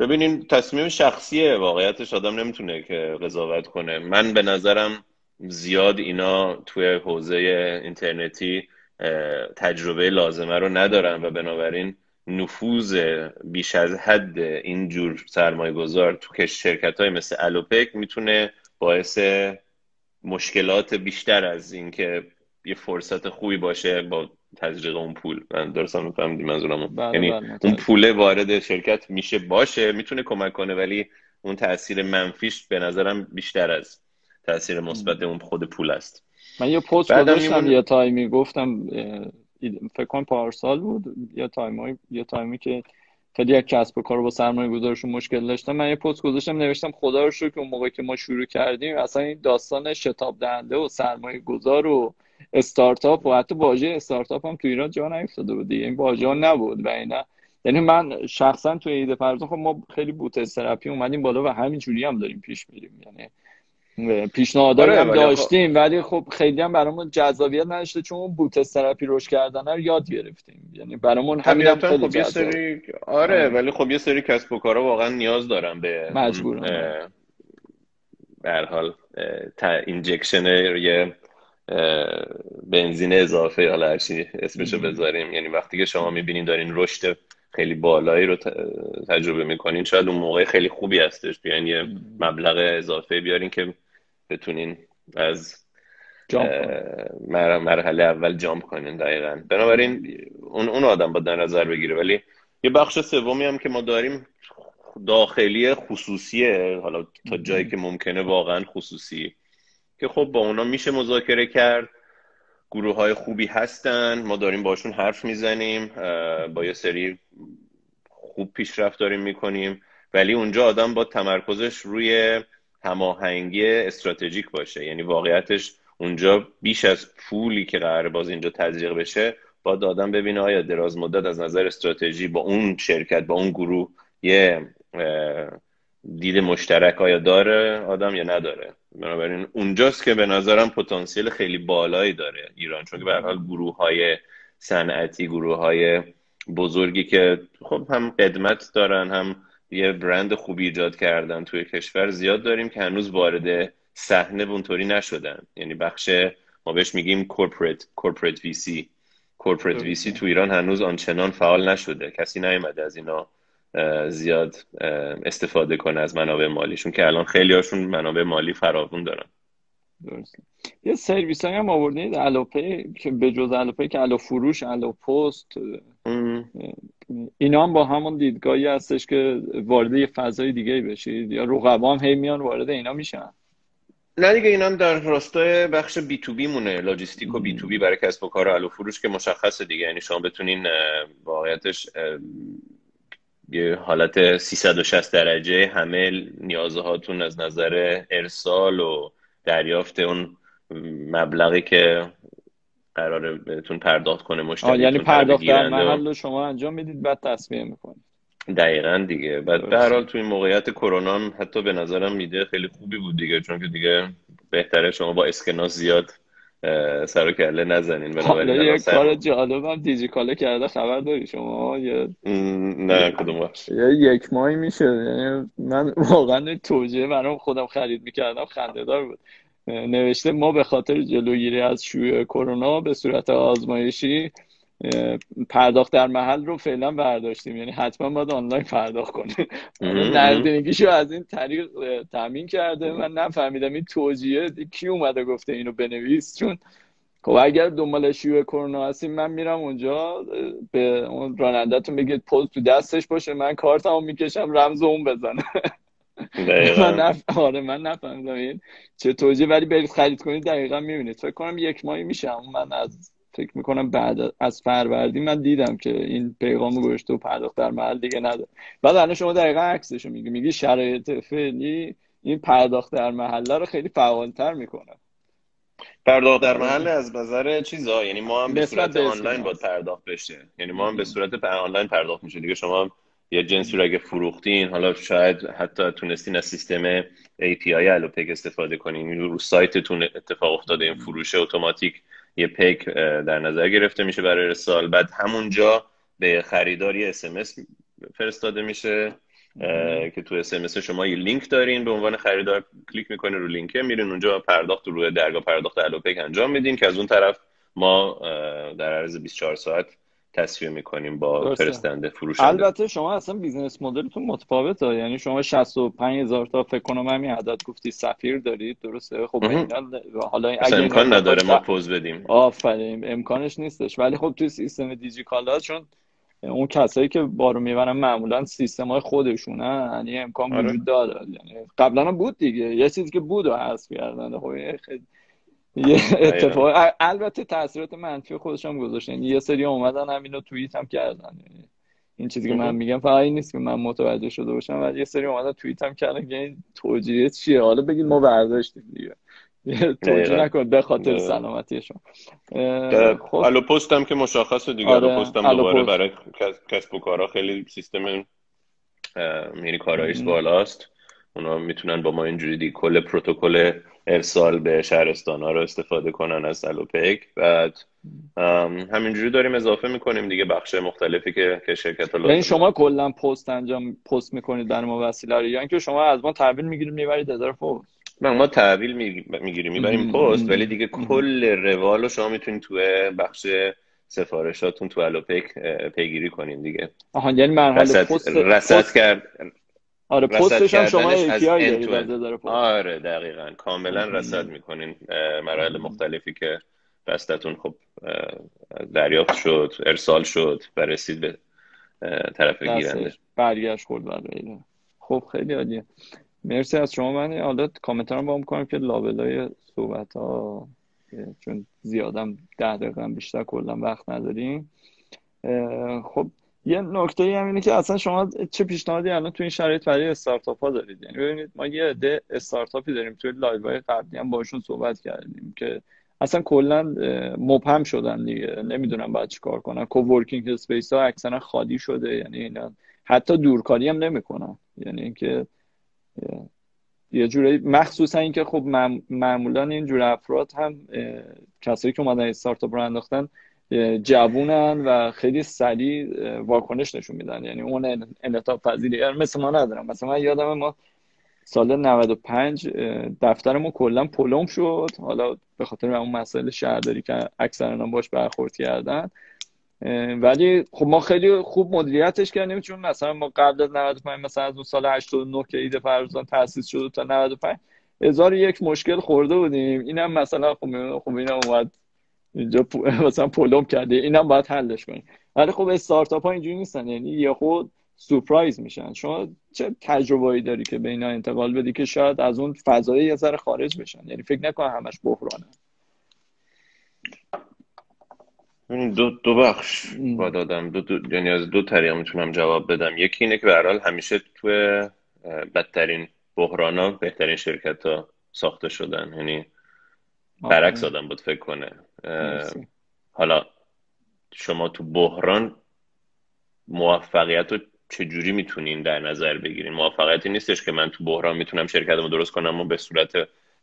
ببینین تصمیم شخصیه واقعیتش آدم نمی‌تونه که قضاوت کنه. من به نظرم زیاد اینا توی حوزه اینترنتی تجربه لازمه رو ندارن و بنابراین نفوذ بیش از حد اینجور سرمایه گذار تو شرکت های مثل الوپک می‌تونه باعث مشکلات بیشتر از اینکه یه فرصت خوبی باشه با تزریق اون پول. من درستم میفهمیدی منظورمو. بله یعنی بله اون پول وارد شرکت میشه باشه می‌تونه کمک کنه ولی اون تاثیر منفیش به نظرم بیشتر از تاثیر مثبت اون خود پول است. من یه پست گذاشتم یه تایمی گفتم فکر کنم پارسال بود یا تایمی یا تایمی که خیلی یک کسب و کار با سرمایه گذارشون مشکل داشتم من یه پست گذاشتم نوشتم خدا رو شکر اون موقع که ما شروع کردیم اصلا این داستان شتاب دهنده و سرمایه گذار و استارتاپ و حتی واژه استارتاپ هم تو ایران جا نیفتاده بود این واژه نبود و اینا. یعنی من شخصا تو ایده پرداخت خب ما خیلی bootstrap ی اومدیم بالا و همین جوری هم داریم پیش میریم. یعنی پیشنهاد آره هم خب- داشتیم ولی خب خیلی هم برامون جذابیت نداشته چون bootstrap ی روش کردن رو یاد گرفتیم. یعنی برامون همین هم خیلی خب یه سری آره, آره. ولی خب یه سری کسب و کارا واقعا نیاز دارن به مجبور به حال injection یه بنزین اضافه یا هرچی اسمشو بذاریم. یعنی وقتی که شما می‌بینین دارین رشد خیلی بالایی رو تجربه می‌کنین شاید اون موقع خیلی خوبی هستش. بیاین یه مبلغ اضافه بیارین که بتونین از مرحله اول جامپ کنین دقیقا. بنابراین اون اون آدم با در نظر بگیره. ولی یه بخش سومی هم که ما داریم داخلی خصوصیه. حالا تا جایی که ممکنه واقعا خصوصی. که خب با اونا میشه مذاکره کرد. گروه های خوبی هستن. ما داریم باشون حرف می‌زنیم با یه سری خوب پیشرفت داریم می‌کنیم. ولی اونجا آدم با تمرکزش روی هماهنگی استراتژیک باشه. یعنی واقعیتش اونجا بیش از پولی که قرار باز اینجا تزریق بشه باید آدم ببینه آیا دراز مدت از نظر استراتژی با اون شرکت با اون گروه یه دید مشترک آیا داره؟ آدم یا نداره. بنابراین اونجاست که به نظرم پتانسیل خیلی بالایی داره ایران چون که به حال گروه های صنعتی گروه های بزرگی که خب هم قدمت دارن هم یه برند خوبی ایجاد کردن توی کشور زیاد داریم که هنوز وارد صحنه اونطوری نشدن. یعنی بخش ما بهش میگیم corporate corporate VC corporate VC تو ایران هنوز آنچنان فعال نشده. کسی نیومده از اینا زیاد استفاده کنه از منابع مالیشون که الان خیلی هاشون منابع مالی فراوون دارن. درست یه سرویس هم آوردید الوپی که به جز الوپی که الو فروش الو پست اینا هم با همون دیدگاهی هستش که وارد یه فضای دیگه بشید یا رقبا هم هی میان وارد اینا میشن. نه دیگه اینا هم در راستای بخش B2B مونه. logistics و B2B برای کسب و کار الو فروش که مشخصه دیگه. یعنی شما بتونین واقعیتش یه حالت 360 درجه همه نیازهاتون از نظر ارسال و دریافت اون مبلغی که قراره بهتون پرداخت کنه مشتری یعنی پرداخت در محل رو شما انجام می‌دید بعد تصویه می‌کنید. دقیقا دیگه. بعد به هر حال تو این موقعیت کرونا حتی به نظرم میده خیلی خوبی بود دیگه چون که دیگه بهتره شما با اسکناس زیاد سر و کله نزنین. بنابراین یه کار جالب هم دیجیکاله کرده خبر داری شما؟ یه نه کدوم یه یک ماهی میشه. یعنی من واقعا توجیه برام خودم خرید می‌کردم خنده دار بود نوشته ما به خاطر جلوگیری از شیوع کرونا به صورت آزمایشی پرداخت در محل رو فعلا برداشتیم. یعنی حتما باید آنلاین پرداخت کنیم. نقدینگیشو از این طریق تامین کرده. من نفهمیدم این توجیه کی اومده گفته اینو بنویس. چون خب اگر دنبال شیوع کرونا هستیم من میرم اونجا به اون رانندهتون بگید پست تو دستش باشه. من کارتمو می‌کشم رمز اون بزنه. من نف... آره من نفهمیدم این چه توجیه. ولی برید خرید کنید دقیقا می‌بینید. فکر کنم یک ماهی میشم من از فکر می‌کنم بعد از فروردین من دیدم که این پیغام گوشت و پرداخت در محل دیگه نداره. بعد الان شما دقیقا عکسشو میگی. میگی شرایط فعلی این پرداخت در محله رو خیلی فعالتر می‌کنه. پرداخت در محل از نظر چیزا یعنی ما هم به صورت آنلاین باید پرداخت بشه. یعنی ما هم به صورت آنلاین پرداخت میشه. دیگه شما یا جنسی رو اگه فروختین حالا شاید حتی تونستین از سیستم API الوپک استفاده کنین. رو سایتتون اتفاق افتاده این فروش اتوماتیک یه پیک در نظر گرفته میشه برای ارسال. بعد همونجا به خریدار یه اسمس فرستاده میشه که تو اسمس شما یه لینک دارین به عنوان خریدار کلیک می‌کنه رو لینکه میرین اونجا پرداخت رو درگاه پرداخت الوپک انجام میدین که از اون طرف ما در عرض 24 ساعت تسویه می‌کنیم با فرستنده فروشنده. البته شما اصلا business model تون متفاوته. یعنی شما 65 هزار تا فکر کنم همین عدد گفتی سفیر دارید. درسته؟ خب حالا اگه امکان نداره ما پوز بدیم. آفرین. امکانش نیستش. ولی خب توی سیستم دیجیکالا چون اون کسایی که بارو می‌برن معمولا سیستم های خودشونه. یعنی امکان آره. وجود داره. یعنی قبلا هم بود دیگه. یه چیزی که بود و حذف کردن خب خیلی یه اتفاق البته تاثیرات منفی خودش هم گذاشته. یعنی یه سری اومدن همینو توییت هم کردن. این چیزی که من میگم فقط این نیست که من متوجه شده باشم ولی یه سری اومدن توییت هم کردن که این توجیه چیه؟ حالا بگید ما برداشتیم دیگه. توجیه نکن به خاطر سلامتی شما. خب. الو پست هم که مشخصه دیگه. آره. الو پست هم دوباره برای کسب و کارا خیلی سیستم یعنی کارایش بالاست. اونا می‌تونن با ما اینجوری دی کل پروتکل ارسال به شهرستان ها رو استفاده کنن از الوپیک بعد همینجوری داریم اضافه می‌کنیم دیگه بخش مختلفی که که شرکت ها یعنی شما کلا پست انجام پست می‌کنید در ما وسیله رو؟ یا اینکه شما از ما تحویل می‌گیرید می‌برید هزار پست؟ ما تحویل می‌گیریم می‌بریم پست ولی دیگه کل روال رو شما می‌تونید تو بخش سفارشاتون تو الوپیک پیگیری کنین دیگه. آها یعنی مرحله پست رصد کرد آره پستش هم شما API دارید آره دقیقا. کاملا رصد می‌کنین مراحل مختلفی که بستتون خب دریافت شد ارسال شد و رسید به طرف گیرنده. برگشت خورد برای خب خیلی عالیه. مرسی از شما. من حالا کامنت رو با می‌کنم که لابلای صحبت ها چون زیادم ده دقیقه بیشتر کلا وقت نداریم. خب یه نکته هم اینه که اصلا شما چه پیشنهادی الان تو این شرایط برای استارتاپ ها دارید؟ یعنی ببینید ما یه عده استارتاپی داریم توی live های قبلی هم باشون صحبت کردیم که اصلا کلا مبهم شدن دیگه. نمی‌دونم باید چیکار کنن. coworking space ها اکثرا خالی شده. یعنی اینا حتی دورکاری هم نمی‌کنن. یعنی اینکه یه جوری مخصوصا اینکه خب معمولا این جور افراد هم کسایی که اومدن استارتاپ رو انداختن جوونن و خیلی سریع واکنش نشون میدن. یعنی اون انعطاف پذیری یعنی مثل ما ندارم. مثلا من یادم ما سال 95 دفترمون کلا پلم شد. حالا به خاطر اون مسائل شهرداری که اکثرا باش برخورد کردن. ولی خب ما خیلی خوب مدیریتش کردیم. چون مثلا ما قبل از 95 مثلا از اون سال 89 که ایده فرزان تاسیس شد تا 95 هزار یک مشکل خورده بودیم. اینم مثلا خب خب اینم اومد اینجا مثلا پولم کرده. اینم باید حلش کنیم ولی خب استارتاپ ها اینجوری نیستن. یعنی یه خود سورپرایز میشن. شما چه تجربه‌ای داری که به اینا انتقال بدی که شاید از اون فضای یه ذره خارج بشن؟ یعنی فکر نکن همش بحرانه. دو, دو بخش با دادم دو, دو یعنی از دو طریق می‌تونم جواب بدم. یکی اینه که به همیشه تو بدترین بحران بهترین شرکت ها ساخته شدن. یعنی برعکس آدم بود فکر کنه. حالا شما تو بحران موفقیت رو چجوری می‌تونین در نظر بگیرین؟ موفقیتی نیستش که من تو بحران می‌تونم شرکتمو درست کنم و به صورت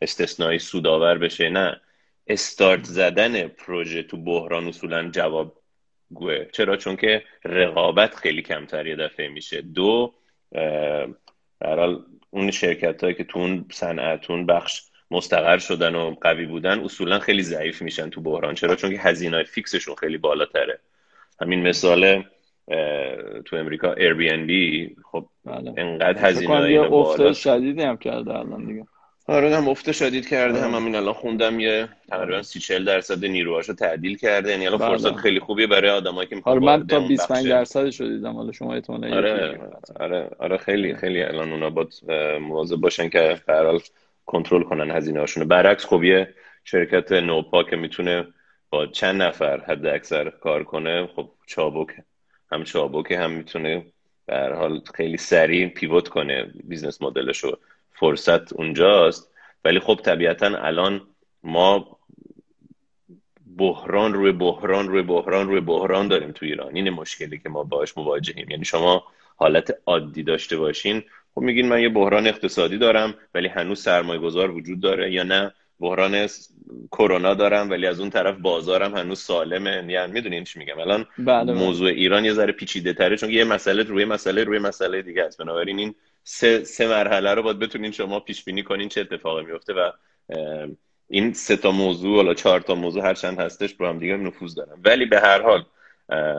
استثنایی سودآور بشه. نه. استارت زدن پروژه تو بحران اصولا جواب گوه چرا؟ چون که رقابت خیلی کمتر یه دفعه میشه. دو برحال اون شرکت هایی که تو اون صنعتون بخش مستقر شدن و قوی بودن اصولا خیلی ضعیف میشن تو بحران. چرا؟ چون که هزینه فیکسشون خیلی بالاتره. همین مثال تو امریکا بی خب بله. انقدر هزینه اینا بالا شدیدی هم کرده الان دیگه. آره هم افت شدید کرده هم. همین الان خوندم یه تقریبا 30 40 درصد نیروهاشو تعدیل کرده. یعنی الان فرصت بله. خیلی خوبیه برای آدمایی که آره من تا 25 درصد شدیدم. حالا شما احتمالاً آره آره آره خیلی خیلی الان اونا با مواظب باشن که به کنترل کنن هزینه هاشونو برعکس خب یه شرکت نوپا که می‌تونه با چند نفر حد اکثر کار کنه خب چابک هم چابک هم می‌تونه در حال خیلی سریع pivot کنه business model ش رو فرصت اونجاست. ولی خب طبیعتا الان ما بحران روی بحران روی بحران روی بحران داریم تو ایران. این مشکلی که ما باش مواجهیم. یعنی شما حالت عادی داشته باشین خب میگین من یه بحران اقتصادی دارم ولی هنوز سرمایه گذار وجود داره یا نه؟ بحران کرونا دارم ولی از اون طرف بازارم هنوز سالمه. یعنی می‌دونین چی میگم؟ الان بله موضوع ایران یه ذره پیچیده تره چون یه مسئله روی مسئله روی مسئله دیگه است. بنابراین این سه, سه مرحله رو باید بتونین شما پیش بینی کنین چه اتفاقی میفته و این سه تا موضوع حالا چهار تا موضوع هر چند هستش با هم دیگه نفوذ دارن. ولی به هر حال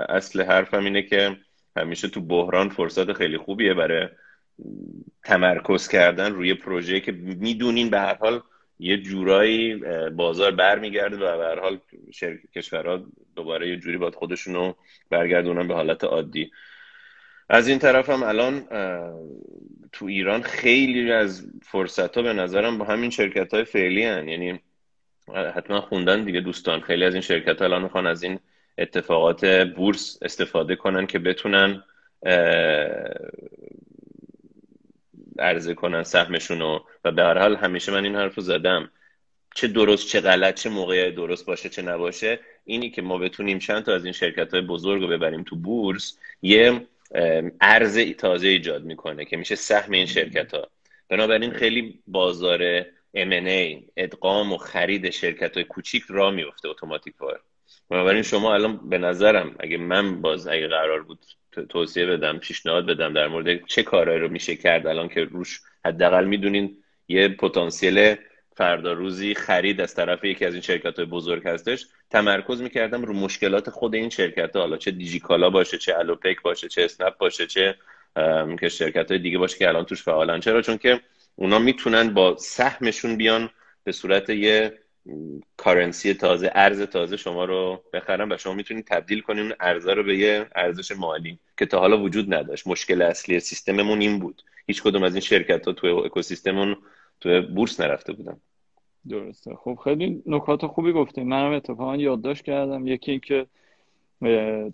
اصل حرفم اینه که همیشه تو بحران فرصت خیلی خوبیه برای تمرکز کردن روی پروژه که می‌دونین به هر حال یه جورایی بازار برمیگرده و به هر حال کشورها دوباره یه جوری باید خودشونو برگردونن به حالت عادی از این طرف هم الان تو ایران خیلی از فرصت ها به نظرم با همین شرکت های فعلی هن. یعنی حتما خوندن دیگه دوستان خیلی از این شرکت ها الان می‌خوان از این اتفاقات بورس استفاده کنن که بتونن عرضه کنن سهمشون رو و به هر حال همیشه من این حرف رو زدم. چه درست چه غلط چه موقعی درست باشه چه نباشه اینی که ما بتونیم چند تا از این شرکت های بزرگ رو ببریم تو بورس یه ارز تازه ایجاد می‌کنه که میشه سهم این شرکت ها بنابراین خیلی بازار M&A ادغام و خرید شرکت های کوچیک را میفته اتوماتیک بنابراین شما الان به نظرم اگه من باز اگه قرار بود توصیه بدم پیشنهاد بدم در مورد چه کارهایی رو میشه کرد الان که روش حداقل می‌دونین یه پتانسیل فردا روزی خرید از طرف یکی از این شرکت های بزرگ هستش. تمرکز می‌کردم رو مشکلات خود این شرکت ها. حالا چه دیجیکالا باشه چه الوپک باشه چه اسنپ باشه چه که شرکت های دیگه باشه که الان توش فعالن. چرا؟ چون که اونا می‌تونن با سهمشون بیان به صورت یه کارنسی تازه ارز تازه شما رو بخرن و شما می‌تونید تبدیل کنید اون ارزه رو به یه ارزش مالی که تا حالا وجود نداشت. مشکل اصلی سیستممون این بود. هیچ کدوم از این شرکت ها توی اکوسیستممون توی بورس نرفته بودن. درسته. خب خیلی نکات خوبی گفتیم منم اتفاقا یادداشت کردم. یکی اینکه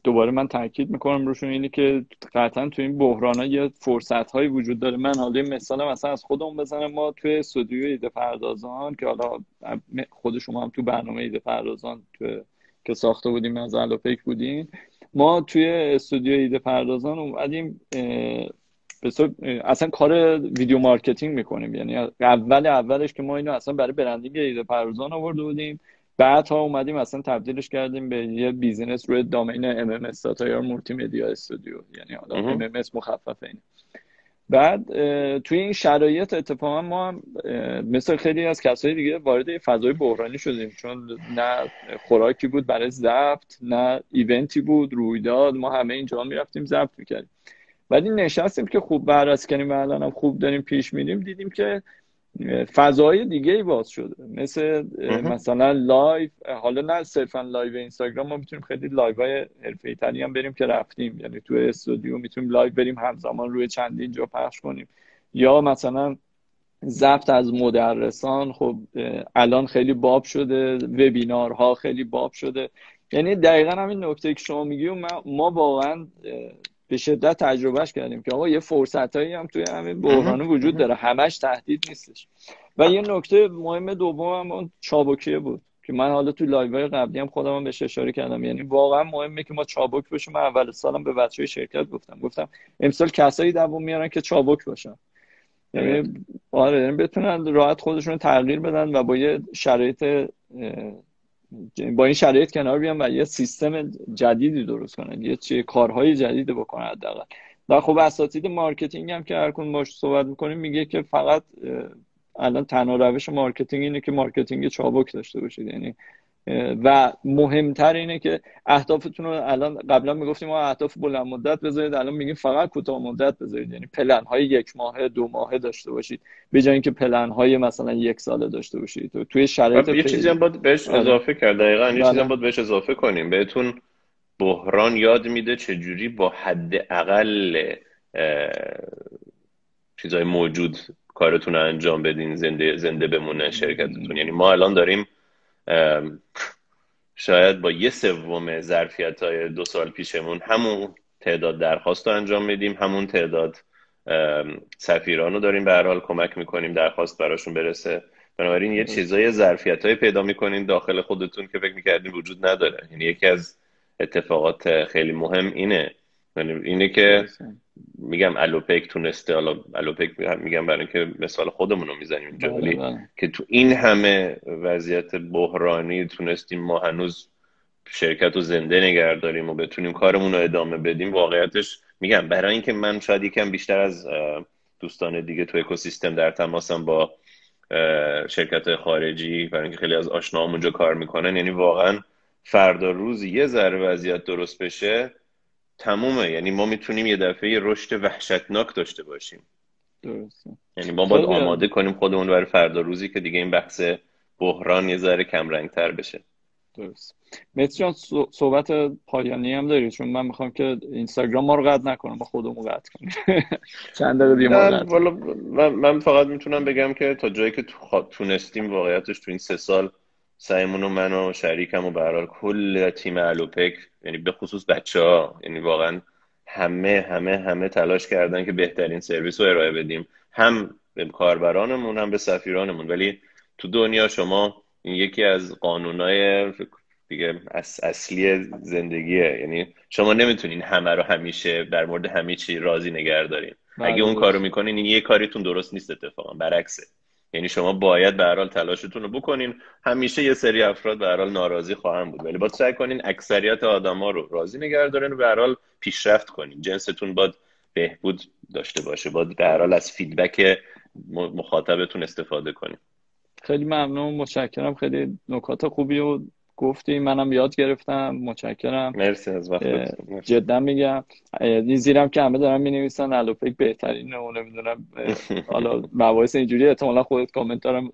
دوباره من تاکید می‌کنم روشون اینه که قطعا تو این بحران ها یه فرصت هایی وجود داره. من حالا مثال مثلا از خودمون بزنم. ما توی استودیو ایده پردازان که حالا خود شما هم تو برنامه ایده پردازان تو که ساخته بودیم از الوپیک بودیم ما توی استودیو ایده پردازان اومدیم اصلا کار video marketing می‌کنیم. یعنی اول اولش که ما اینو اصلا برای branding ایده پردازان آورده بودیم. بعد ها اومدیم اصلا تبدیلش کردیم به یه business روی domain MMS یا multimedia studio. یعنی حالا MMS مخفف اینه. بعد توی این شرایط اتفاقا ما هم مثل خیلی از کسای دیگه وارد فضای بحرانی شدیم. چون نه خوراکی بود برای ضبط نه event ی بود رویداد. ما همه اینجا می‌رفتیم ضبط می‌کردیم. ولی نشستیم که خوب بررسی کنیم و الان هم خوب داریم پیش میریم. دیدیم که فضای دیگه ای باز شده. مثل مثلا live حالا نه صرفا live اینستاگرام ما می‌تونیم خیلی live های حرفه ای تری هم بریم که رفتیم. یعنی تو استودیو می‌تونیم live بریم همزمان روی چندین جا پخش کنیم. یا مثلا ضبط از مدرسان خب الان خیلی باب شده وبینارها خیلی باب شده. یعنی دقیقا همین نکته که شما میگی ما واقعا به شدت تجربهش کردیم که آقا یه فرصت هایی هم توی همین بحران وجود داره. همش تهدید نیستش. و یه نکته مهم دوم هم اون چابکیه بود که من حالا تو live قبلی هم خودم هم بهش اشاره کردم. یعنی واقعا مهمه که ما چابک باشیم. من اول سالم به بچه های شرکت گفتم. گفتم امسال کسایی دوام میارن که چابک باشن. یعنی آره یعنی بتونن راحت خودشون تغییر بدن و با یه شرایط با این شرایط کنار بیان و یه سیستم جدیدی درست کنن یه چه کارهای جدیدی بکنن حداقل. و خب اساتید marketing هم که هر کی باهاش صحبت می‌کنیم میگه که فقط الان تنها روش marketing اینه که marketing چابک داشته باشید. یعنی و مهمتر اینه که اهدافتون رو الان قبلا می‌گفتیم ما اهداف بلند مدت بذارید الان میگیم فقط کوتاه مدت بذارید. یعنی پلن های یک ماه دو ماهه داشته باشید به جای اینکه پلن های مثلا یک ساله داشته باشید. توی شرایط یه چیزی هم باید بهش آره. اضافه کرد دقیقاً یه چیزی هم باید بهش اضافه کنیم. بهتون بحران یاد میده چجوری با حد اقل چیزای موجود کارتون رو انجام بدین زنده زنده بمونه شرکتتون. یعنی ما الان داریم شاید با یه سوم ظرفیت های دو سال پیشمون همون تعداد درخواست رو انجام میدیم همون تعداد سفیران رو داریم به حال کمک می‌کنیم درخواست براشون برسه. بنابراین یه چیزای ظرفیت های پیدا می‌کنین داخل خودتون که فکر می‌کردین وجود نداره. یعنی یکی از اتفاقات خیلی مهم اینه یعنی اینه که میگم الوپک تونسته حالا الوپک میگم برای اینکه مثال خودمون رو می‌زنیم اینجا بله، ولی بله. که تو این همه وضعیت بحرانی تونستیم ما هنوز شرکت رو زنده نگه داریم و بتونیم کارمون رو ادامه بدیم واقعیتش میگم برای اینکه من شاید یکم بیشتر از دوستان دیگه تو اکوسیستم در تماسم با شرکت خارجی برای اینکه خیلی از آشناهام اونجا کار می‌کنن یعنی واقعا فردا روز یه ذره وضعیت درست بشه تمومه. یعنی ما می‌تونیم یه دفعه رشد وحشتناک داشته باشیم. درسته. یعنی ما باید آماده کنیم خودمون برای فردا روزی که دیگه این بحث بحران یه ذره کم تر بشه. درست مهدی جان صحبت پایانی هم داری؟ چون من می‌خوام که اینستاگرام ما رو قطع نکنم با خودمون قطع کنیم. چند دقیقه من, من فقط می‌تونم بگم که تا جایی که تونستیم واقعیتش تو این سه سال سعیمون و من و شریکم و برحال کل تیم الوپک یعنی به خصوص بچه ها یعنی واقعا همه همه همه تلاش کردن که بهترین سرویس رو ارائه بدیم. هم به کاربرانمون هم به سفیرانمون. ولی تو دنیا شما این یکی از قانونای دیگه اصلی زندگیه. یعنی شما نمی‌تونین همه رو همیشه در مورد همه چی راضی نگه دارین. اگه بله، اون کارو می‌کنین این یه کاریتون درست نیست اتفاقا. برعکسه. یعنی شما باید به حال تلاشتون رو بکنین. همیشه یه سری افراد به حال ناراضی خواهم بود. ولی باید سعی کنین اکثریت آدما رو راضی نگه دارین و به حال پیشرفت کنین. جنستون باید بهبود داشته باشه. باید به حال از فیدبک مخاطبتون استفاده کنین. خیلی ممنون. متشکرم. خیلی نکات خوبی و گفتی منم یاد گرفتم. متشکرم. مرسی از وقت جدا میگم. این زیرم که همه دارن می نویسن الوپک بهترینه و نمی‌دونم حالا مباحث اینجوری احتمالا خودت کامنت دارم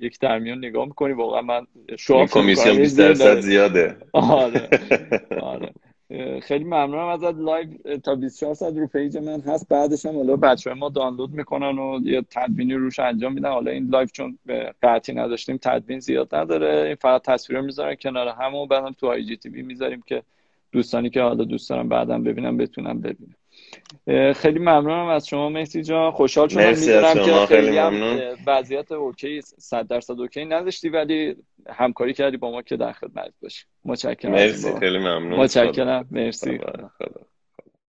یک درمیان نگاه می‌کنی. واقعا من شما کمیسیون 20 درصد زیاده. آره. آره. خیلی ممنونم ازت live تا 24 ساعت رو page من هست. بعدش هم حالا بچه ما دانلود می‌کنن و یه تدوینی روش انجام میدن. حالا این live چون قطعی نداشتیم تدوین زیاد نداره. این فقط تصویر می‌ذارن کنار هم و بعدم تو IGTV می‌ذاریم که دوستانی که حالا دوست دارم بعدم ببینم بتونم ببینم خیلی ممنونم از شما مهدی جان. خوشحال شدم می‌دونم که خیلی هم وضعیت اوکی 100 درصد اوکی نداشتی ولی همکاری کردی با ما که در خدمت باشی. متشکرم مرسی. خیلی ممنون. متشکرم. مرسی.